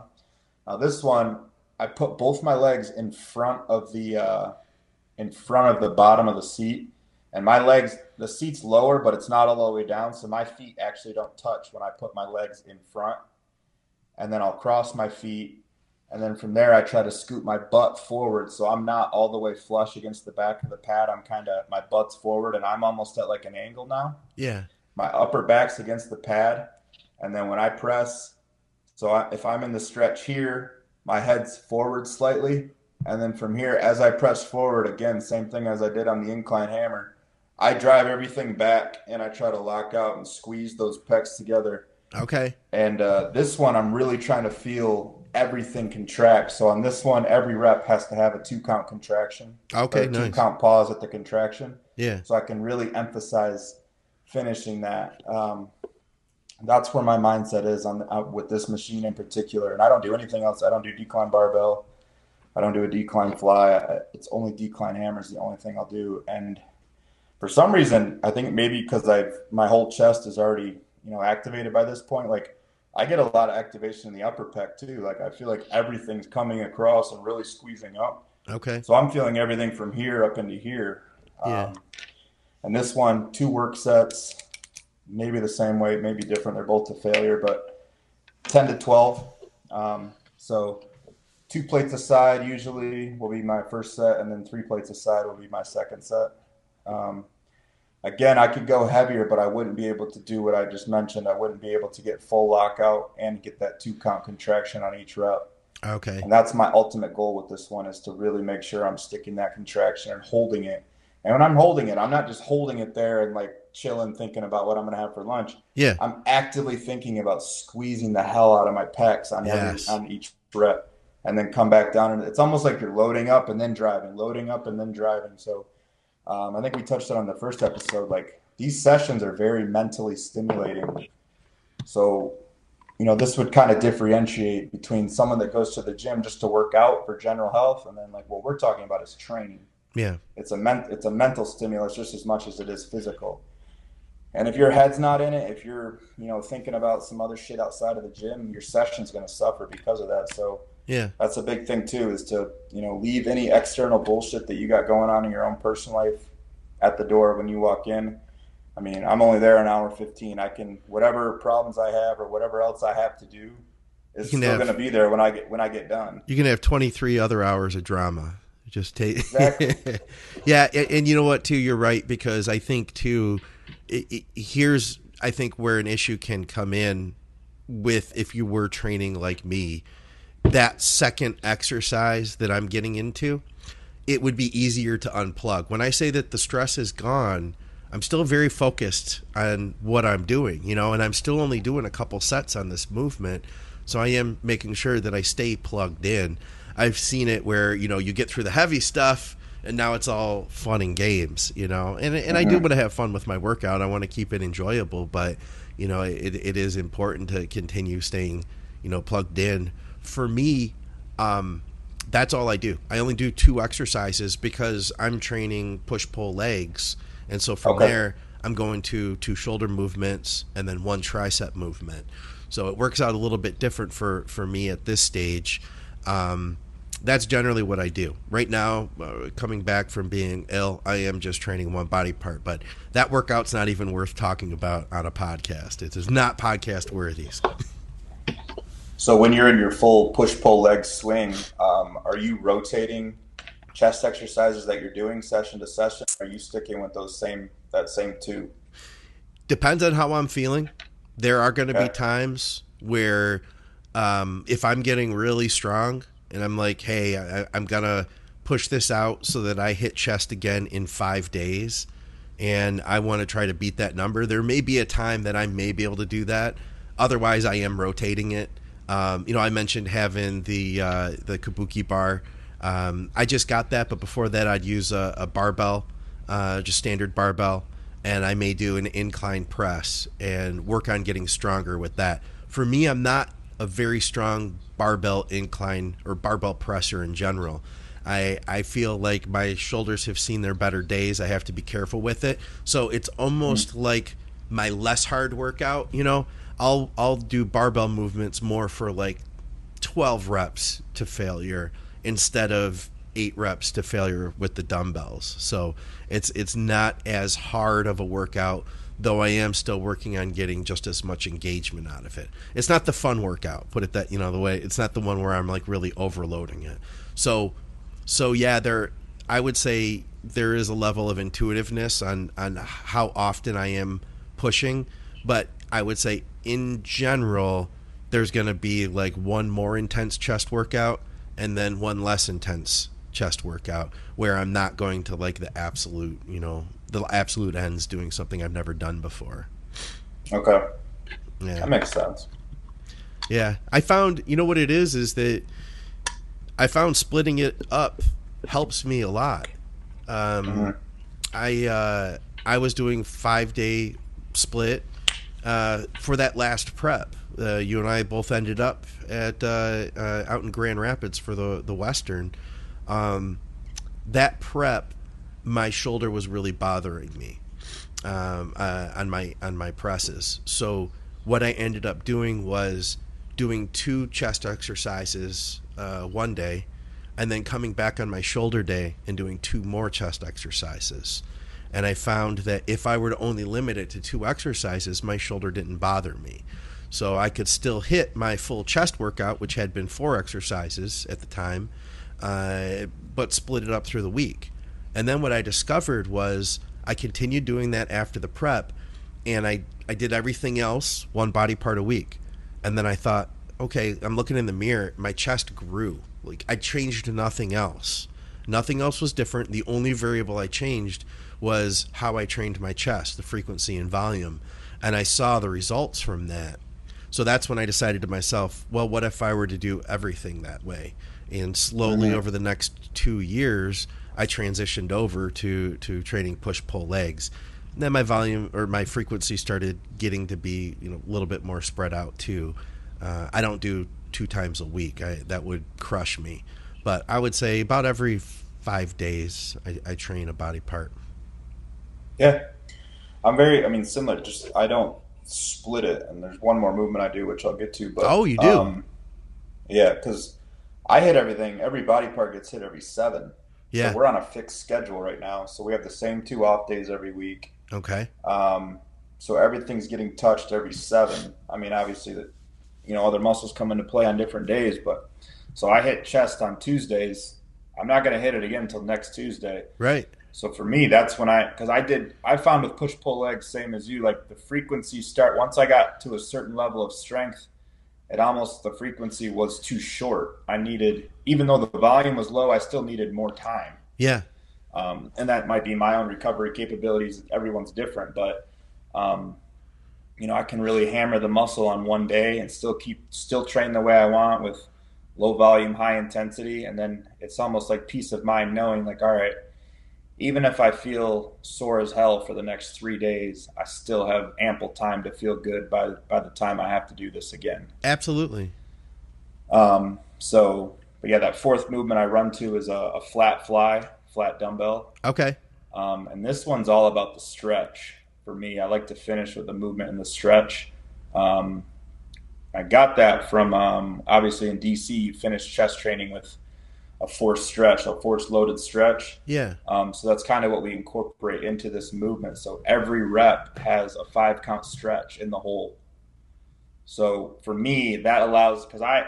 Now this one, I put both my legs in front of the uh, in front of the bottom of the seat, and my legs the seat's lower, but it's not all the way down, so my feet actually don't touch when I put my legs in front. And then I'll cross my feet and then from there, I try to scoot my butt forward. So I'm not all the way flush against the back of the pad. I'm kind of, my butt's forward and I'm almost at like an angle now. Yeah. My upper back's against the pad. And then when I press, so I, if I'm in the stretch here, my head's forward slightly. And then from here, as I press forward, again, same thing as I did on the incline hammer, I drive everything back and I try to lock out and squeeze those pecs together. Okay. And uh, this one, I'm really trying to feel everything contracts. So on this one, every rep has to have a two count contraction. Okay, two nice. count pause at the contraction. Yeah. So I can really emphasize finishing that. Um, that's where my mindset is on uh, with this machine in particular. And I don't do anything else. I don't do decline barbell. I don't do a decline fly. I, it's only decline hammers. The only thing I'll do. And for some reason, I think maybe because I've my whole chest is already you know activated by this point. Like I get a lot of activation in the upper pec too. Like I feel like everything's coming across and really squeezing up. Okay. So I'm feeling everything from here up into here. Yeah. Um, and this one, two work sets, maybe the same weight, maybe different. They're both to failure, but 10 to 12. Um, so two plates aside usually will be my first set, and then three plates aside will be my second set. Um, Again, I could go heavier, but I wouldn't be able to do what I just mentioned. I wouldn't be able to get full lockout and get that two count contraction on each rep. Okay. And that's my ultimate goal with this one is to really make sure I'm sticking that contraction and holding it. And when I'm holding it, I'm not just holding it there and like chilling thinking about what I'm going to have for lunch. Yeah. I'm actively thinking about squeezing the hell out of my pecs on Yes. every on each rep and then come back down and it's almost like you're loading up and then driving, loading up and then driving. So um, I think we touched on the first episode. Like these sessions are very mentally stimulating. So, you know, this would kind of differentiate between someone that goes to the gym just to work out for general health, and then like what we're talking about is training. Yeah. It's a ment- it's a mental stimulus just as much as it is physical. And if your head's not in it, if you're you know thinking about some other shit outside of the gym, your session's going to suffer because of that. So Yeah. that's a big thing too is to you know leave any external bullshit that you got going on in your own personal life at the door when you walk in i mean i'm only there an hour 15 i can whatever problems i have or whatever else i have to do is still going to be there when i get when i get done You can have 23 other hours of drama. Just take. Exactly. yeah, and, and you know what? Too, you're right because I think too. It, it, here's I think where an issue can come in with if you were training like me, that second exercise that I'm getting into, it would be easier to unplug. When I say that the stress is gone, I'm still very focused on what I'm doing, you know, and I'm still only doing a couple sets on this movement. So I am making sure that I stay plugged in. I've seen it where, you know, you get through the heavy stuff and now it's all fun and games, you know. And and I do want to have fun with my workout. I want to keep it enjoyable, but you know, it, it is important to continue staying, you know, plugged in. For me, um, that's all I do. I only do two exercises because I'm training push pull legs, and so from Okay. there I'm going to two shoulder movements and then one tricep movement. So it works out a little bit different for for me at this stage. Um, that's generally what I do right now. Uh, coming back from being ill, I am just training one body part, but that workout's not even worth talking about on a podcast. It is not podcast worthy. so when you're in your full push pull leg swing um, are you rotating chest exercises that you're doing session to session are you sticking with those same that same two depends on how I'm feeling. There are going to be times where, um, if I'm getting really strong and I'm like, hey, I, I'm going to push this out so that I hit chest again in five days and I want to try to beat that number, there may be a time that I may be able to do that. Otherwise, I am rotating it. Um, you know, I mentioned having the uh, the kabuki bar. Um, I just got that, but before that, I'd use a, a barbell, uh, just standard barbell, and I may do an incline press and work on getting stronger with that. For me, I'm not a very strong barbell incline or barbell presser in general. I I feel like my shoulders have seen their better days. I have to be careful with it. So it's almost mm-hmm. like my less hard workout. You know, I'll I'll do barbell movements more for like 12 reps to failure instead of eight reps to failure with the dumbbells. So it's it's not as hard of a workout, though I am still working on getting just as much engagement out of it. It's not the fun workout, put it that you know the way. It's not the one where I'm like really overloading it. So so yeah, there I would say there is a level of intuitiveness on on how often I am pushing, but I would say in general there's going to be like one more intense chest workout and then one less intense chest workout where I'm not going to like the absolute, you know, the absolute ends doing something I've never done before. Okay. Yeah. That makes sense. Yeah. I found, you know what it is is that I found splitting it up helps me a lot. Um, mm-hmm. I uh, I was doing 5-day split uh, for that last prep. Uh, you and I both ended up at uh, uh, out in Grand Rapids for the the Western, um, that prep, my shoulder was really bothering me um, uh, on my on my presses. So what I ended up doing was doing two chest exercises one day, and then coming back on my shoulder day and doing two more chest exercises. And I found that if I were to only limit it to two exercises, my shoulder didn't bother me. So I could still hit my full chest workout, which had been four exercises at the time, uh, but split it up through the week. And then what I discovered was I continued doing that after the prep, and I I did everything else one body part a week, and then I thought, okay, I'm looking in the mirror, my chest grew. Like I changed nothing else. Nothing else was different. The only variable I changed was how I trained my chest, the frequency and volume, and I saw the results from that. So that's when I decided to myself, well, what if I were to do everything that way? and slowly mm-hmm. over the next two years, I transitioned over to to training push pull legs. And then my volume or my frequency started getting to be you know a little bit more spread out too. Uh, I don't do two times a week. I, that would crush me. But I would say about every five days, I, I train a body part. Yeah, I'm very. I mean, similar. Just I don't split it, and there's one more movement I do, which I'll get to. But oh, you do. Um, yeah, because I hit everything. Every body part gets hit every seven. Yeah. So we're on a fixed schedule right now. So we have the same two off days every week. Okay. Um, so everything's getting touched every seven. I mean, obviously that, you know, other muscles come into play on different days, but so I hit chest on Tuesdays. I'm not going to hit it again until next Tuesday. Right. So for me, that's when I, cause I did, I found with push pull legs, same as you, like the frequency start, once I got to a certain level of strength, it almost the frequency was too short. I needed, even though the volume was low, I still needed more time. Yeah. Um, and that might be my own recovery capabilities. Everyone's different, but um, you know, I can really hammer the muscle on one day and still keep still train the way I want with low volume, high intensity, and then it's almost like peace of mind knowing like, all right, even if I feel sore as hell for the next three days, I still have ample time to feel good by by the time I have to do this again. Absolutely. Um, so, but yeah, that fourth movement I run to is a, a flat fly, flat dumbbell. Okay. Um, and this one's all about the stretch for me. I like to finish with the movement and the stretch. Um, I got that from um, obviously in DC. You finish chest training with a force stretch, a force loaded stretch. Yeah. Um, so that's kind of what we incorporate into this movement. So every rep has a five count stretch in the hole. So for me, that allows because I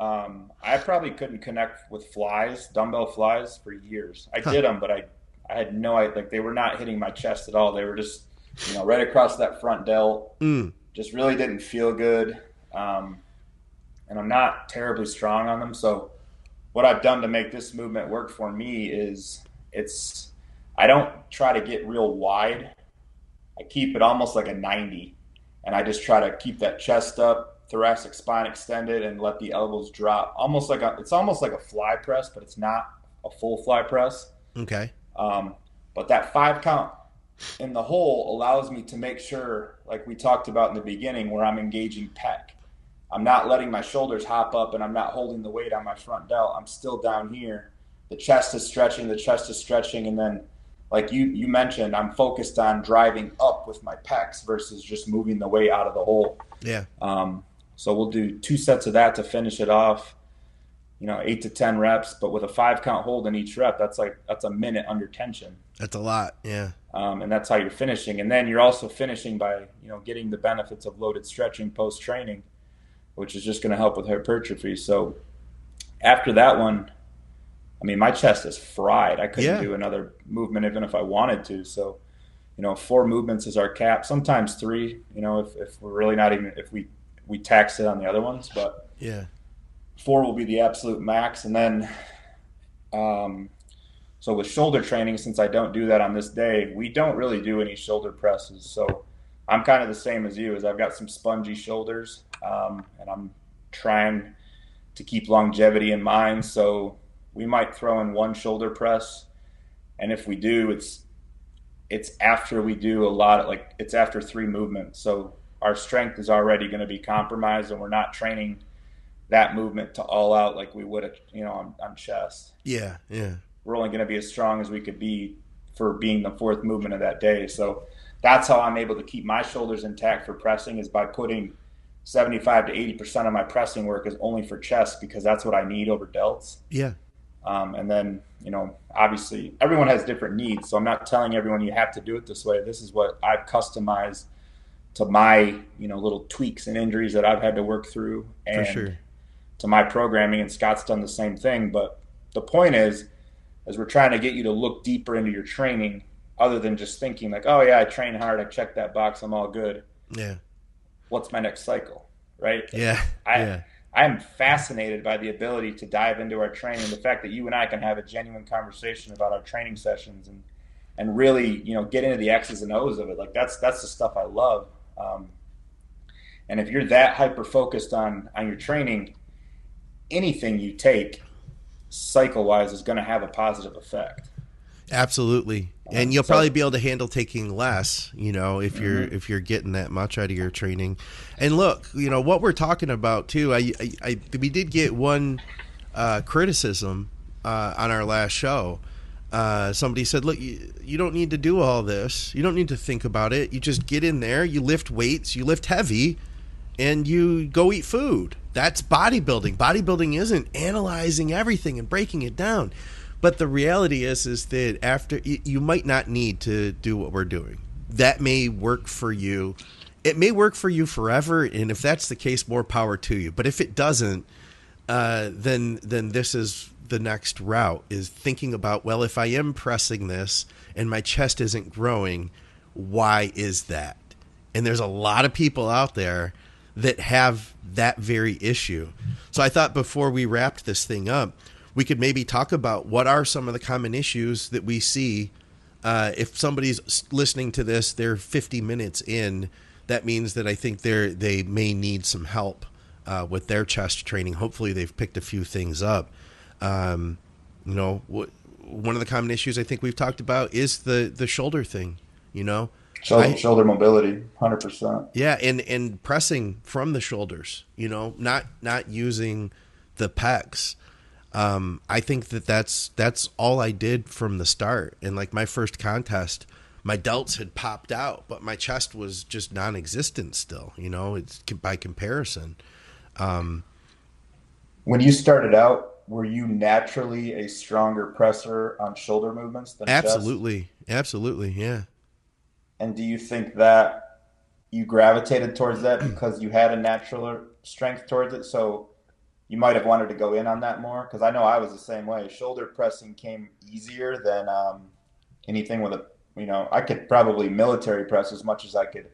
um, I probably couldn't connect with flies, dumbbell flies, for years. I huh. did them, but I I had no idea like they were not hitting my chest at all. They were just you know right across that front delt. Mm. Just really didn't feel good. Um, and I'm not terribly strong on them, so what I've done to make this movement work for me is it's I don't try to get real wide. I keep it almost like a 90 and I just try to keep that chest up, thoracic spine extended and let the elbows drop. Almost like a it's almost like a fly press, but it's not a full fly press. Okay. Um, but that five count in the hole allows me to make sure, like we talked about in the beginning, where I'm engaging pec. I'm not letting my shoulders hop up and I'm not holding the weight on my front delt. I'm still down here the chest is stretching, the chest is stretching, and then like you you mentioned, I'm focused on driving up with my pecs versus just moving the weight out of the hole. Yeah. Um, so we'll do two sets of that to finish it off. You know, eight to ten reps, but with a five count hold in each rep, that's like that's a minute under tension. That's a lot. Yeah. Um, and that's how you're finishing. And then you're also finishing by you know getting the benefits of loaded stretching post training, which is just going to help with hypertrophy. So after that one, I mean, my chest is fried. I couldn't yeah. do another movement even if I wanted to. So, you know, four movements is our cap. Sometimes three. You know, if, if we're really not even if we we tax it on the other ones, but yeah, four will be the absolute max. And then, um, so with shoulder training, since I don't do that on this day, we don't really do any shoulder presses. So I'm kind of the same as you. As I've got some spongy shoulders, um, and I'm trying to keep longevity in mind. So we might throw in one shoulder press, and if we do, it's it's after we do a lot of like it's after three movements. So our strength is already going to be compromised, and we're not training that movement to all out like we would, you know, on, on chest. Yeah, yeah. We're only going to be as strong as we could be for being the fourth movement of that day. So that's how I'm able to keep my shoulders intact for pressing is by putting 75 to 80% of my pressing work is only for chest because that's what I need over delts. Yeah. Um, and then, you know, obviously everyone has different needs. So I'm not telling everyone you have to do it this way. This is what I've customized to my, you know, little tweaks and injuries that I've had to work through and sure. to my programming. And Scott's done the same thing. But the point is, as we're trying to get you to look deeper into your training, other than just thinking like, oh yeah, I train hard, I check that box, I'm all good. Yeah. What's my next cycle? Right? Yeah. I, yeah. I'm fascinated by the ability to dive into our training, the fact that you and I can have a genuine conversation about our training sessions and and really, you know, get into the X's and O's of it. Like that's that's the stuff I love. Um, and if you're that hyper focused on on your training, anything you take cycle wise is going to have a positive effect. Absolutely, and you'll so, probably be able to handle taking less. You know, if you're mm-hmm. if you're getting that much out of your training. And look, you know what we're talking about too. I, I, I we did get one uh, criticism uh, on our last show. Uh, somebody said, "Look, you, you don't need to do all this. You don't need to think about it. You just get in there. You lift weights. You lift heavy, and you go eat food. That's bodybuilding. Bodybuilding isn't analyzing everything and breaking it down." But the reality is, is that after you might not need to do what we're doing. That may work for you. It may work for you forever, and if that's the case, more power to you. But if it doesn't, uh, then then this is the next route is thinking about well if i am pressing this and my chest isn't growing why is that and there's a lot of people out there that have that very issue so i thought before we wrapped this thing up we could maybe talk about what are some of the common issues that we see. Uh, if somebody's listening to this, they're 50 minutes in. That means that I think they they may need some help uh, with their chest training. Hopefully, they've picked a few things up. Um, you know, what, one of the common issues I think we've talked about is the the shoulder thing. You know, shoulder, I, shoulder mobility, hundred percent. Yeah, and and pressing from the shoulders. You know, not not using the pecs um, I think that that's that's all I did from the start. And like my first contest, my delts had popped out, but my chest was just non-existent still. You know, it's by comparison. Um, when you started out, were you naturally a stronger presser on shoulder movements than absolutely, chest? absolutely, yeah. And do you think that you gravitated towards that because you had a natural strength towards it? So you might have wanted to go in on that more because I know I was the same way. Shoulder pressing came easier than um, anything with a you know I could probably military press as much as I could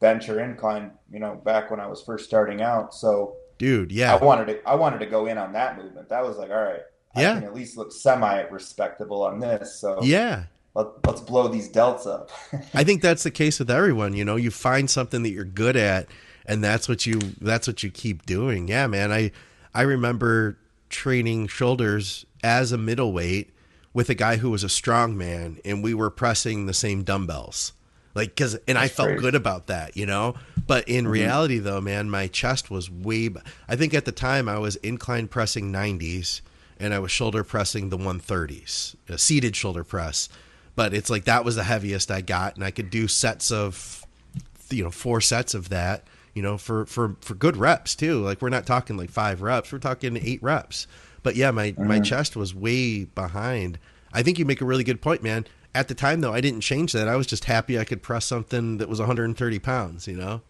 bench or incline. You know, back when I was first starting out. So, dude, yeah, I wanted to I wanted to go in on that movement. That was like, all right, yeah. I can at least look semi respectable on this. So yeah. Let, let's blow these delts up. I think that's the case with everyone. You know, you find something that you're good at, and that's what you that's what you keep doing. Yeah, man. I I remember training shoulders as a middleweight with a guy who was a strong man, and we were pressing the same dumbbells. Like, cause, and That's I felt great. good about that, you know? But in mm-hmm. reality, though, man, my chest was way, I think at the time I was incline pressing 90s and I was shoulder pressing the 130s, a seated shoulder press. But it's like that was the heaviest I got, and I could do sets of, you know, four sets of that, you know, for for for good reps too. Like we're not talking like five reps, we're talking eight reps. But yeah, my mm-hmm. my chest was way behind. I think you make a really good point, man. At the time, though, I didn't change that. I was just happy I could press something that was 130 pounds. You know.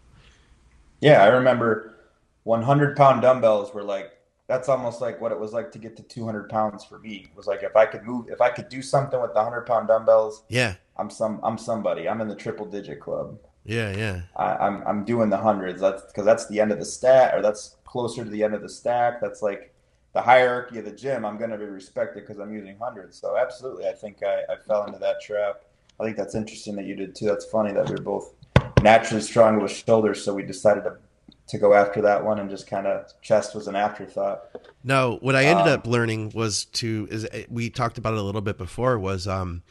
Yeah, I remember 100 pound dumbbells were like that's almost like what it was like to get to 200 pounds for me. It was like if I could move, if I could do something with the 100 pound dumbbells, yeah, I'm some, I'm somebody. I'm in the triple digit club. Yeah, yeah. I, am I'm, I'm doing the hundreds. That's because that's the end of the stat, or that's closer to the end of the stack. That's like the hierarchy of the gym. I'm going to be respected because I'm using hundreds. So absolutely, I think I, I fell into that trap. I think that's interesting that you did too. That's funny that we are both naturally strong with shoulders, so we decided to to go after that one and just kind of chest was an afterthought. No, what I ended um, up learning was to is eh, we talked about it a little bit before was um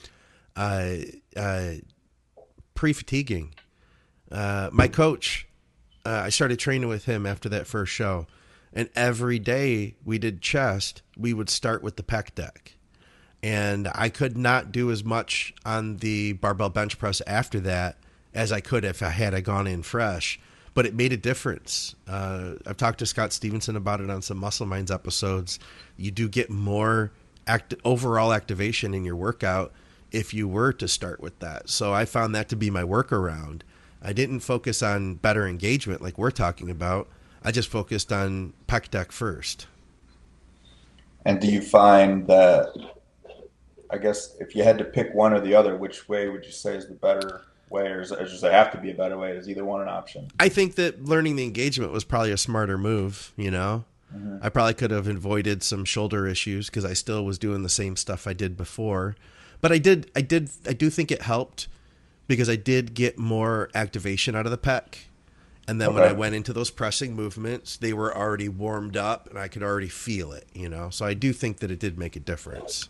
uh uh pre-fatiguing. Uh my coach uh, I started training with him after that first show and every day we did chest, we would start with the pec deck. And I could not do as much on the barbell bench press after that as I could if I had I gone in fresh but it made a difference. Uh, I've talked to Scott Stevenson about it on some Muscle Minds episodes. You do get more act- overall activation in your workout if you were to start with that. So I found that to be my workaround. I didn't focus on better engagement like we're talking about. I just focused on pec deck first. And do you find that, I guess, if you had to pick one or the other, which way would you say is the better way, or, is, or does there have to be a better way? Is either one an option? I think that learning the engagement was probably a smarter move. You know, mm-hmm. I probably could have avoided some shoulder issues because I still was doing the same stuff I did before. But I did, I did, I do think it helped because I did get more activation out of the pec. And then okay. when I went into those pressing movements, they were already warmed up and I could already feel it, you know. So I do think that it did make a difference.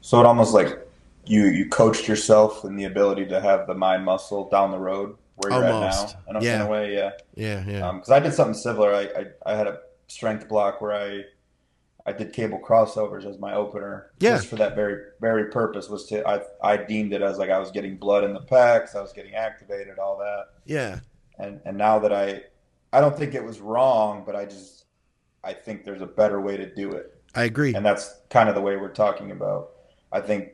So it almost like you you coached yourself in the ability to have the mind muscle down the road where you're Almost. at now. In a, yeah. In a way, yeah, yeah, yeah. Because um, I did something similar. I, I, I had a strength block where I I did cable crossovers as my opener. Yeah. Just for that very very purpose was to I I deemed it as like I was getting blood in the pecs, I was getting activated, all that. Yeah. And and now that I I don't think it was wrong, but I just I think there's a better way to do it. I agree. And that's kind of the way we're talking about. I think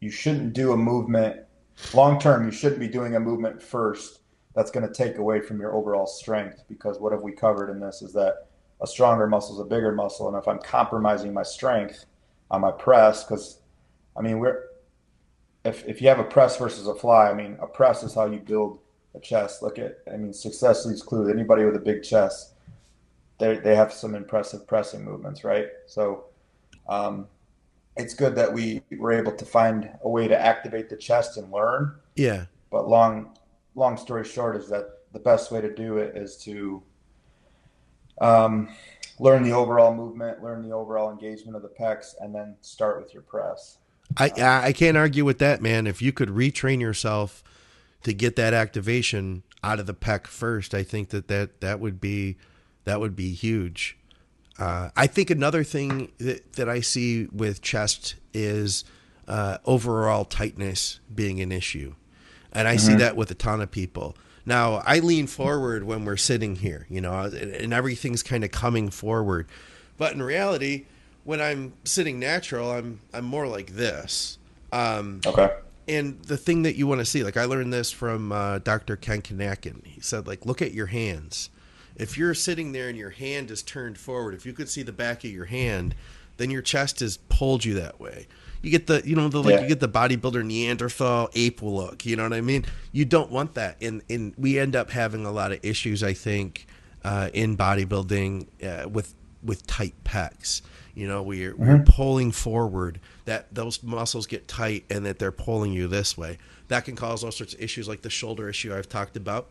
you shouldn't do a movement long term. You shouldn't be doing a movement first. That's going to take away from your overall strength because what have we covered in this is that a stronger muscle is a bigger muscle, and if I'm compromising my strength on my press, because I mean we're if if you have a press versus a fly, I mean a press is how you build a chest. Look at I mean success leaves clues. Anybody with a big chest, they they have some impressive pressing movements, right? So um, it's good that we were able to find a way to activate the chest and learn. Yeah. But long, long story short is that the best way to do it is to um, learn the overall movement, learn the overall engagement of the pecs, and then start with your press. I I can't argue with that, man. If you could retrain yourself to get that activation out of the pec first, I think that that, that would be that would be huge. Uh, I think another thing that, that I see with chest is uh, overall tightness being an issue. And I mm-hmm. see that with a ton of people. Now, I lean forward when we're sitting here, you know, and everything's kind of coming forward. But in reality, when I'm sitting natural, I'm I'm more like this. Um, okay. And the thing that you want to see, like I learned this from uh, Dr. Ken Kinakin. He said, like, look at your hands if you're sitting there and your hand is turned forward, if you could see the back of your hand, then your chest has pulled you that way. You get the, you know, the like yeah. you get the bodybuilder Neanderthal ape look. You know what I mean? You don't want that, and and we end up having a lot of issues. I think uh, in bodybuilding uh, with with tight pecs. You know, we're, mm-hmm. we're pulling forward. That those muscles get tight, and that they're pulling you this way. That can cause all sorts of issues, like the shoulder issue I've talked about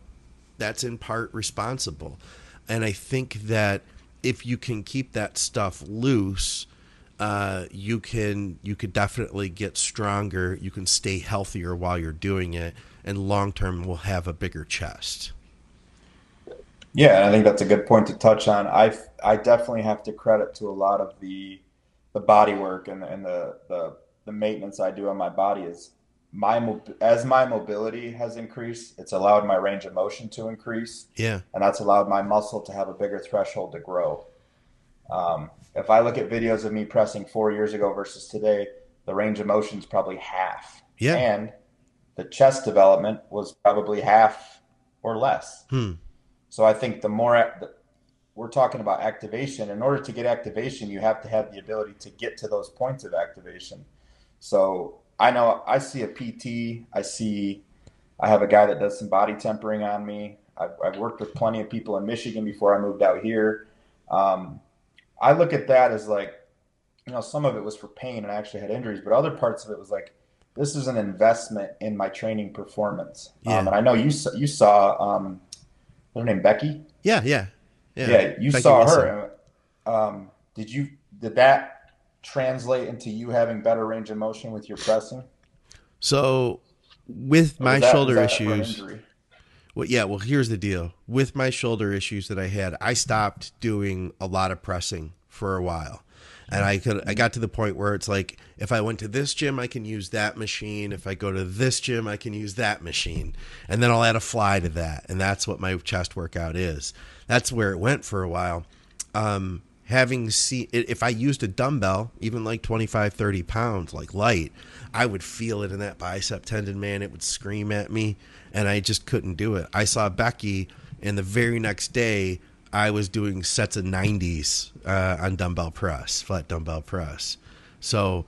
that's in part responsible. And I think that if you can keep that stuff loose, uh, you can you could definitely get stronger. You can stay healthier while you're doing it, and long term will have a bigger chest. Yeah, I think that's a good point to touch on. I I definitely have to credit to a lot of the the body work and, and the, the the maintenance I do on my body is my as my mobility has increased, it's allowed my range of motion to increase. Yeah, and that's allowed my muscle to have a bigger threshold to grow. Um, if I look at videos of me pressing four years ago versus today, the range of motion is probably half. Yeah, and the chest development was probably half or less. Hmm. So I think the more we're talking about activation, in order to get activation, you have to have the ability to get to those points of activation. So I know I see a PT, I see, I have a guy that does some body tempering on me. I've, I've worked with plenty of people in Michigan before I moved out here. Um, I look at that as like, you know, some of it was for pain and I actually had injuries, but other parts of it was like, this is an investment in my training performance. Yeah. Um, and I know you saw, you saw, um, her name Becky. Yeah, yeah, yeah. Yeah, you Becky saw Wilson. her. Um, did you did that translate into you having better range of motion with your pressing? So, with my that, shoulder issues, well, yeah. Well, here's the deal: with my shoulder issues that I had, I stopped doing a lot of pressing for a while, and I could. I got to the point where it's like, if I went to this gym, I can use that machine. If I go to this gym, I can use that machine, and then I'll add a fly to that, and that's what my chest workout is. That's where it went for a while. Um, having seen if I used a dumbbell, even like 25, 30 pounds, like light, I would feel it in that bicep tendon, man. It would scream at me, and I just couldn't do it. I saw Becky, and the very next day, I was doing sets of 90s uh, on dumbbell press, flat dumbbell press. So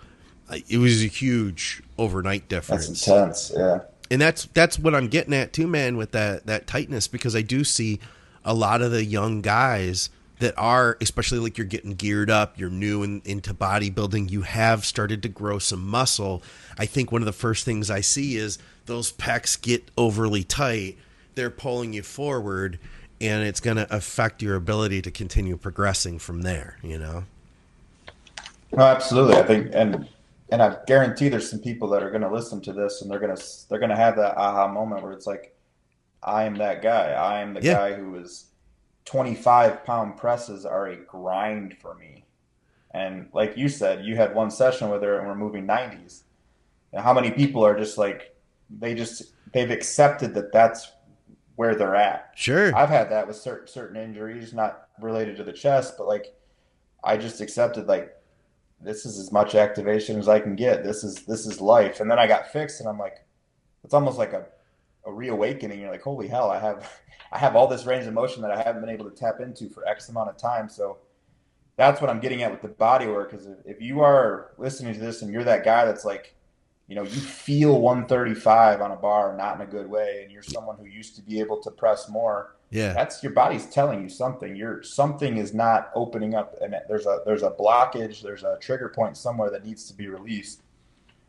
it was a huge overnight difference. That's intense, yeah. And that's that's what I'm getting at too, man, with that that tightness, because I do see a lot of the young guys that are especially like you're getting geared up you're new in, into bodybuilding you have started to grow some muscle. I think one of the first things i see is those pecs get overly tight they're pulling you forward and it's going to affect your ability to continue progressing from there you know? No absolutely. I think and and i guarantee there's some people that are going to listen to this and they're going to they're going to have that aha moment where it's like i am that guy. I am the yeah. guy who is 25 pound presses are a grind for me. And like you said, you had one session with her and we're moving 90s. And how many people are just like, they just, they've accepted that that's where they're at. Sure. I've had that with certain, certain injuries, not related to the chest, but like, I just accepted like, this is as much activation as I can get. This is, this is life. And then I got fixed and I'm like, it's almost like a, a reawakening. You're like, holy hell, I have, I have all this range of motion that I haven't been able to tap into for X amount of time. So that's what I'm getting at with the body work. Is if you are listening to this and you're that guy that's like, you know, you feel 135 on a bar, not in a good way, and you're someone who used to be able to press more. Yeah, that's your body's telling you something. You're something is not opening up, and there's a there's a blockage, there's a trigger point somewhere that needs to be released.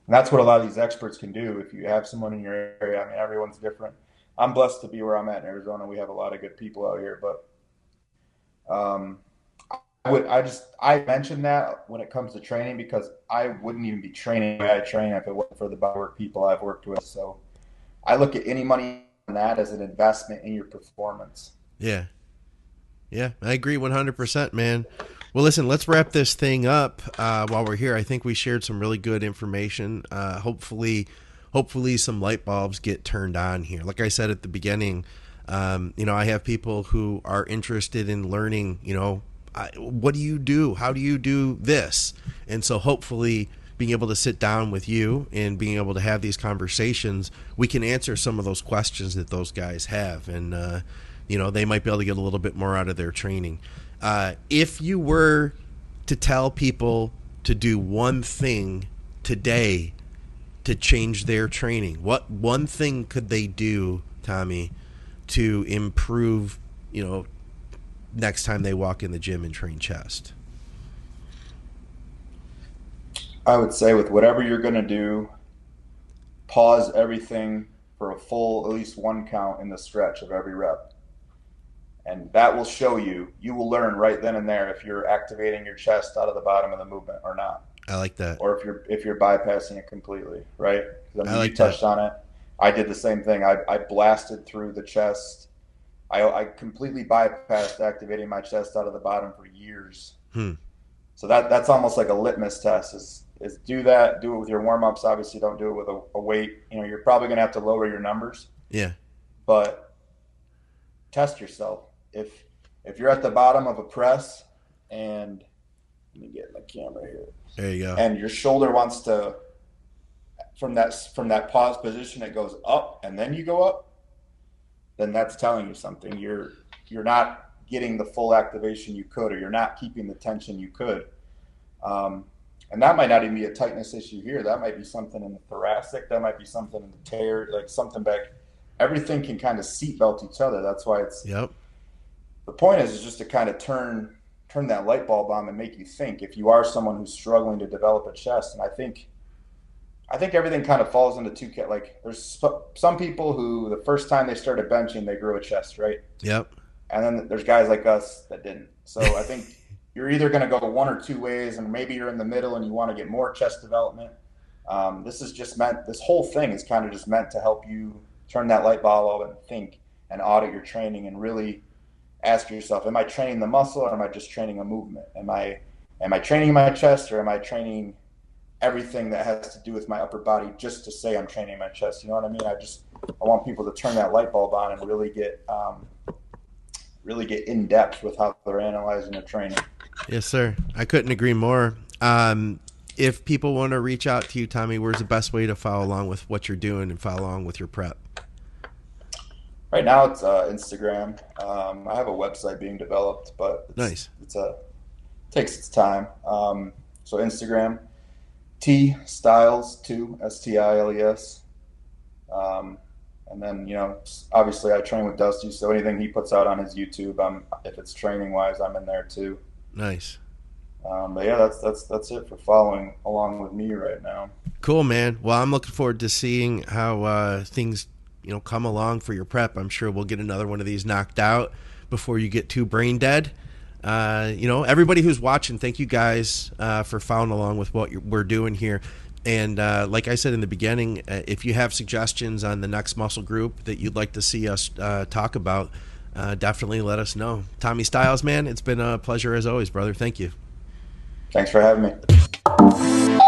And that's what a lot of these experts can do. If you have someone in your area, I mean, everyone's different I'm blessed to be where I'm at in Arizona. We have a lot of good people out here, but um, I would I just I mentioned that when it comes to training because I wouldn't even be training I train if it wasn't for the bodywork people I've worked with. So I look at any money on that as an investment in your performance. Yeah. Yeah, I agree 100%, man. Well, listen, let's wrap this thing up uh, while we're here. I think we shared some really good information. Uh, hopefully, hopefully some light bulbs get turned on here. Like I said at the beginning, um, you know, I have people who are interested in learning, you know, I, what do you do? How do you do this? And so hopefully being able to sit down with you and being able to have these conversations, we can answer some of those questions that those guys have. And, uh, you know, they might be able to get a little bit more out of their training. Uh, if you were to tell people to do one thing today to change their training? What one thing could they do, Tommy, to improve, you know, next time they walk in the gym and train chest? I would say with whatever you're going to do, pause everything for a full at least one count in the stretch of every rep. And that will show you, you will learn right then and there if you're activating your chest out of the bottom of the movement or not. I like that. Or if you're if you're bypassing it completely, right? I, mean, I like you touched that. on it. I did the same thing. I, I blasted through the chest. I, I completely bypassed activating my chest out of the bottom for years. Hmm. so that that's almost like a litmus test. Is is do that, do it with your warm ups. Obviously, don't do it with a, a weight. You know, you're probably going to have to lower your numbers. Yeah. But test yourself. If if you're at the bottom of a press and let me get my camera here. There you go. And your shoulder wants to from that from that pause position it goes up and then you go up, then that's telling you something. You're you're not getting the full activation you could, or you're not keeping the tension you could. Um, and that might not even be a tightness issue here. That might be something in the thoracic. That might be something in the tear, like something back. Everything can kind of seatbelt each other. That's why it's. Yep. The point is, is just to kind of turn turn that light bulb on and make you think. If you are someone who's struggling to develop a chest, and I think, I think everything kind of falls into two. Like, there's some people who the first time they started benching, they grew a chest, right? Yep. And then there's guys like us that didn't. So I think you're either going to go one or two ways, and maybe you're in the middle and you want to get more chest development. Um, this is just meant. This whole thing is kind of just meant to help you turn that light bulb on and think and audit your training and really ask yourself: Am I training the muscle, or am I just training a movement? Am I am I training my chest, or am I training everything that has to do with my upper body just to say I'm training my chest? You know what I mean? I just I want people to turn that light bulb on and really get um, really get in depth with how they're analyzing their training. Yes, sir. I couldn't agree more. Um, if people want to reach out to you, Tommy, where's the best way to follow along with what you're doing and follow along with your prep? Right now, it's uh, Instagram. Um, I have a website being developed, but it's, nice. It's a it takes its time. Um, so Instagram, T Stiles two S T I L E S. Um, and then you know, obviously, I train with Dusty, so anything he puts out on his YouTube, I'm if it's training wise, I'm in there too. Nice. Um, but yeah, that's that's that's it for following along with me right now. Cool, man. Well, I'm looking forward to seeing how uh, things you know come along for your prep. I'm sure we'll get another one of these knocked out before you get too brain dead. Uh, you know, everybody who's watching, thank you guys uh, for following along with what we're doing here. And uh, like I said in the beginning, uh, if you have suggestions on the next muscle group that you'd like to see us uh, talk about, uh, definitely let us know. Tommy Stiles, man, it's been a pleasure as always, brother. Thank you. Thanks for having me.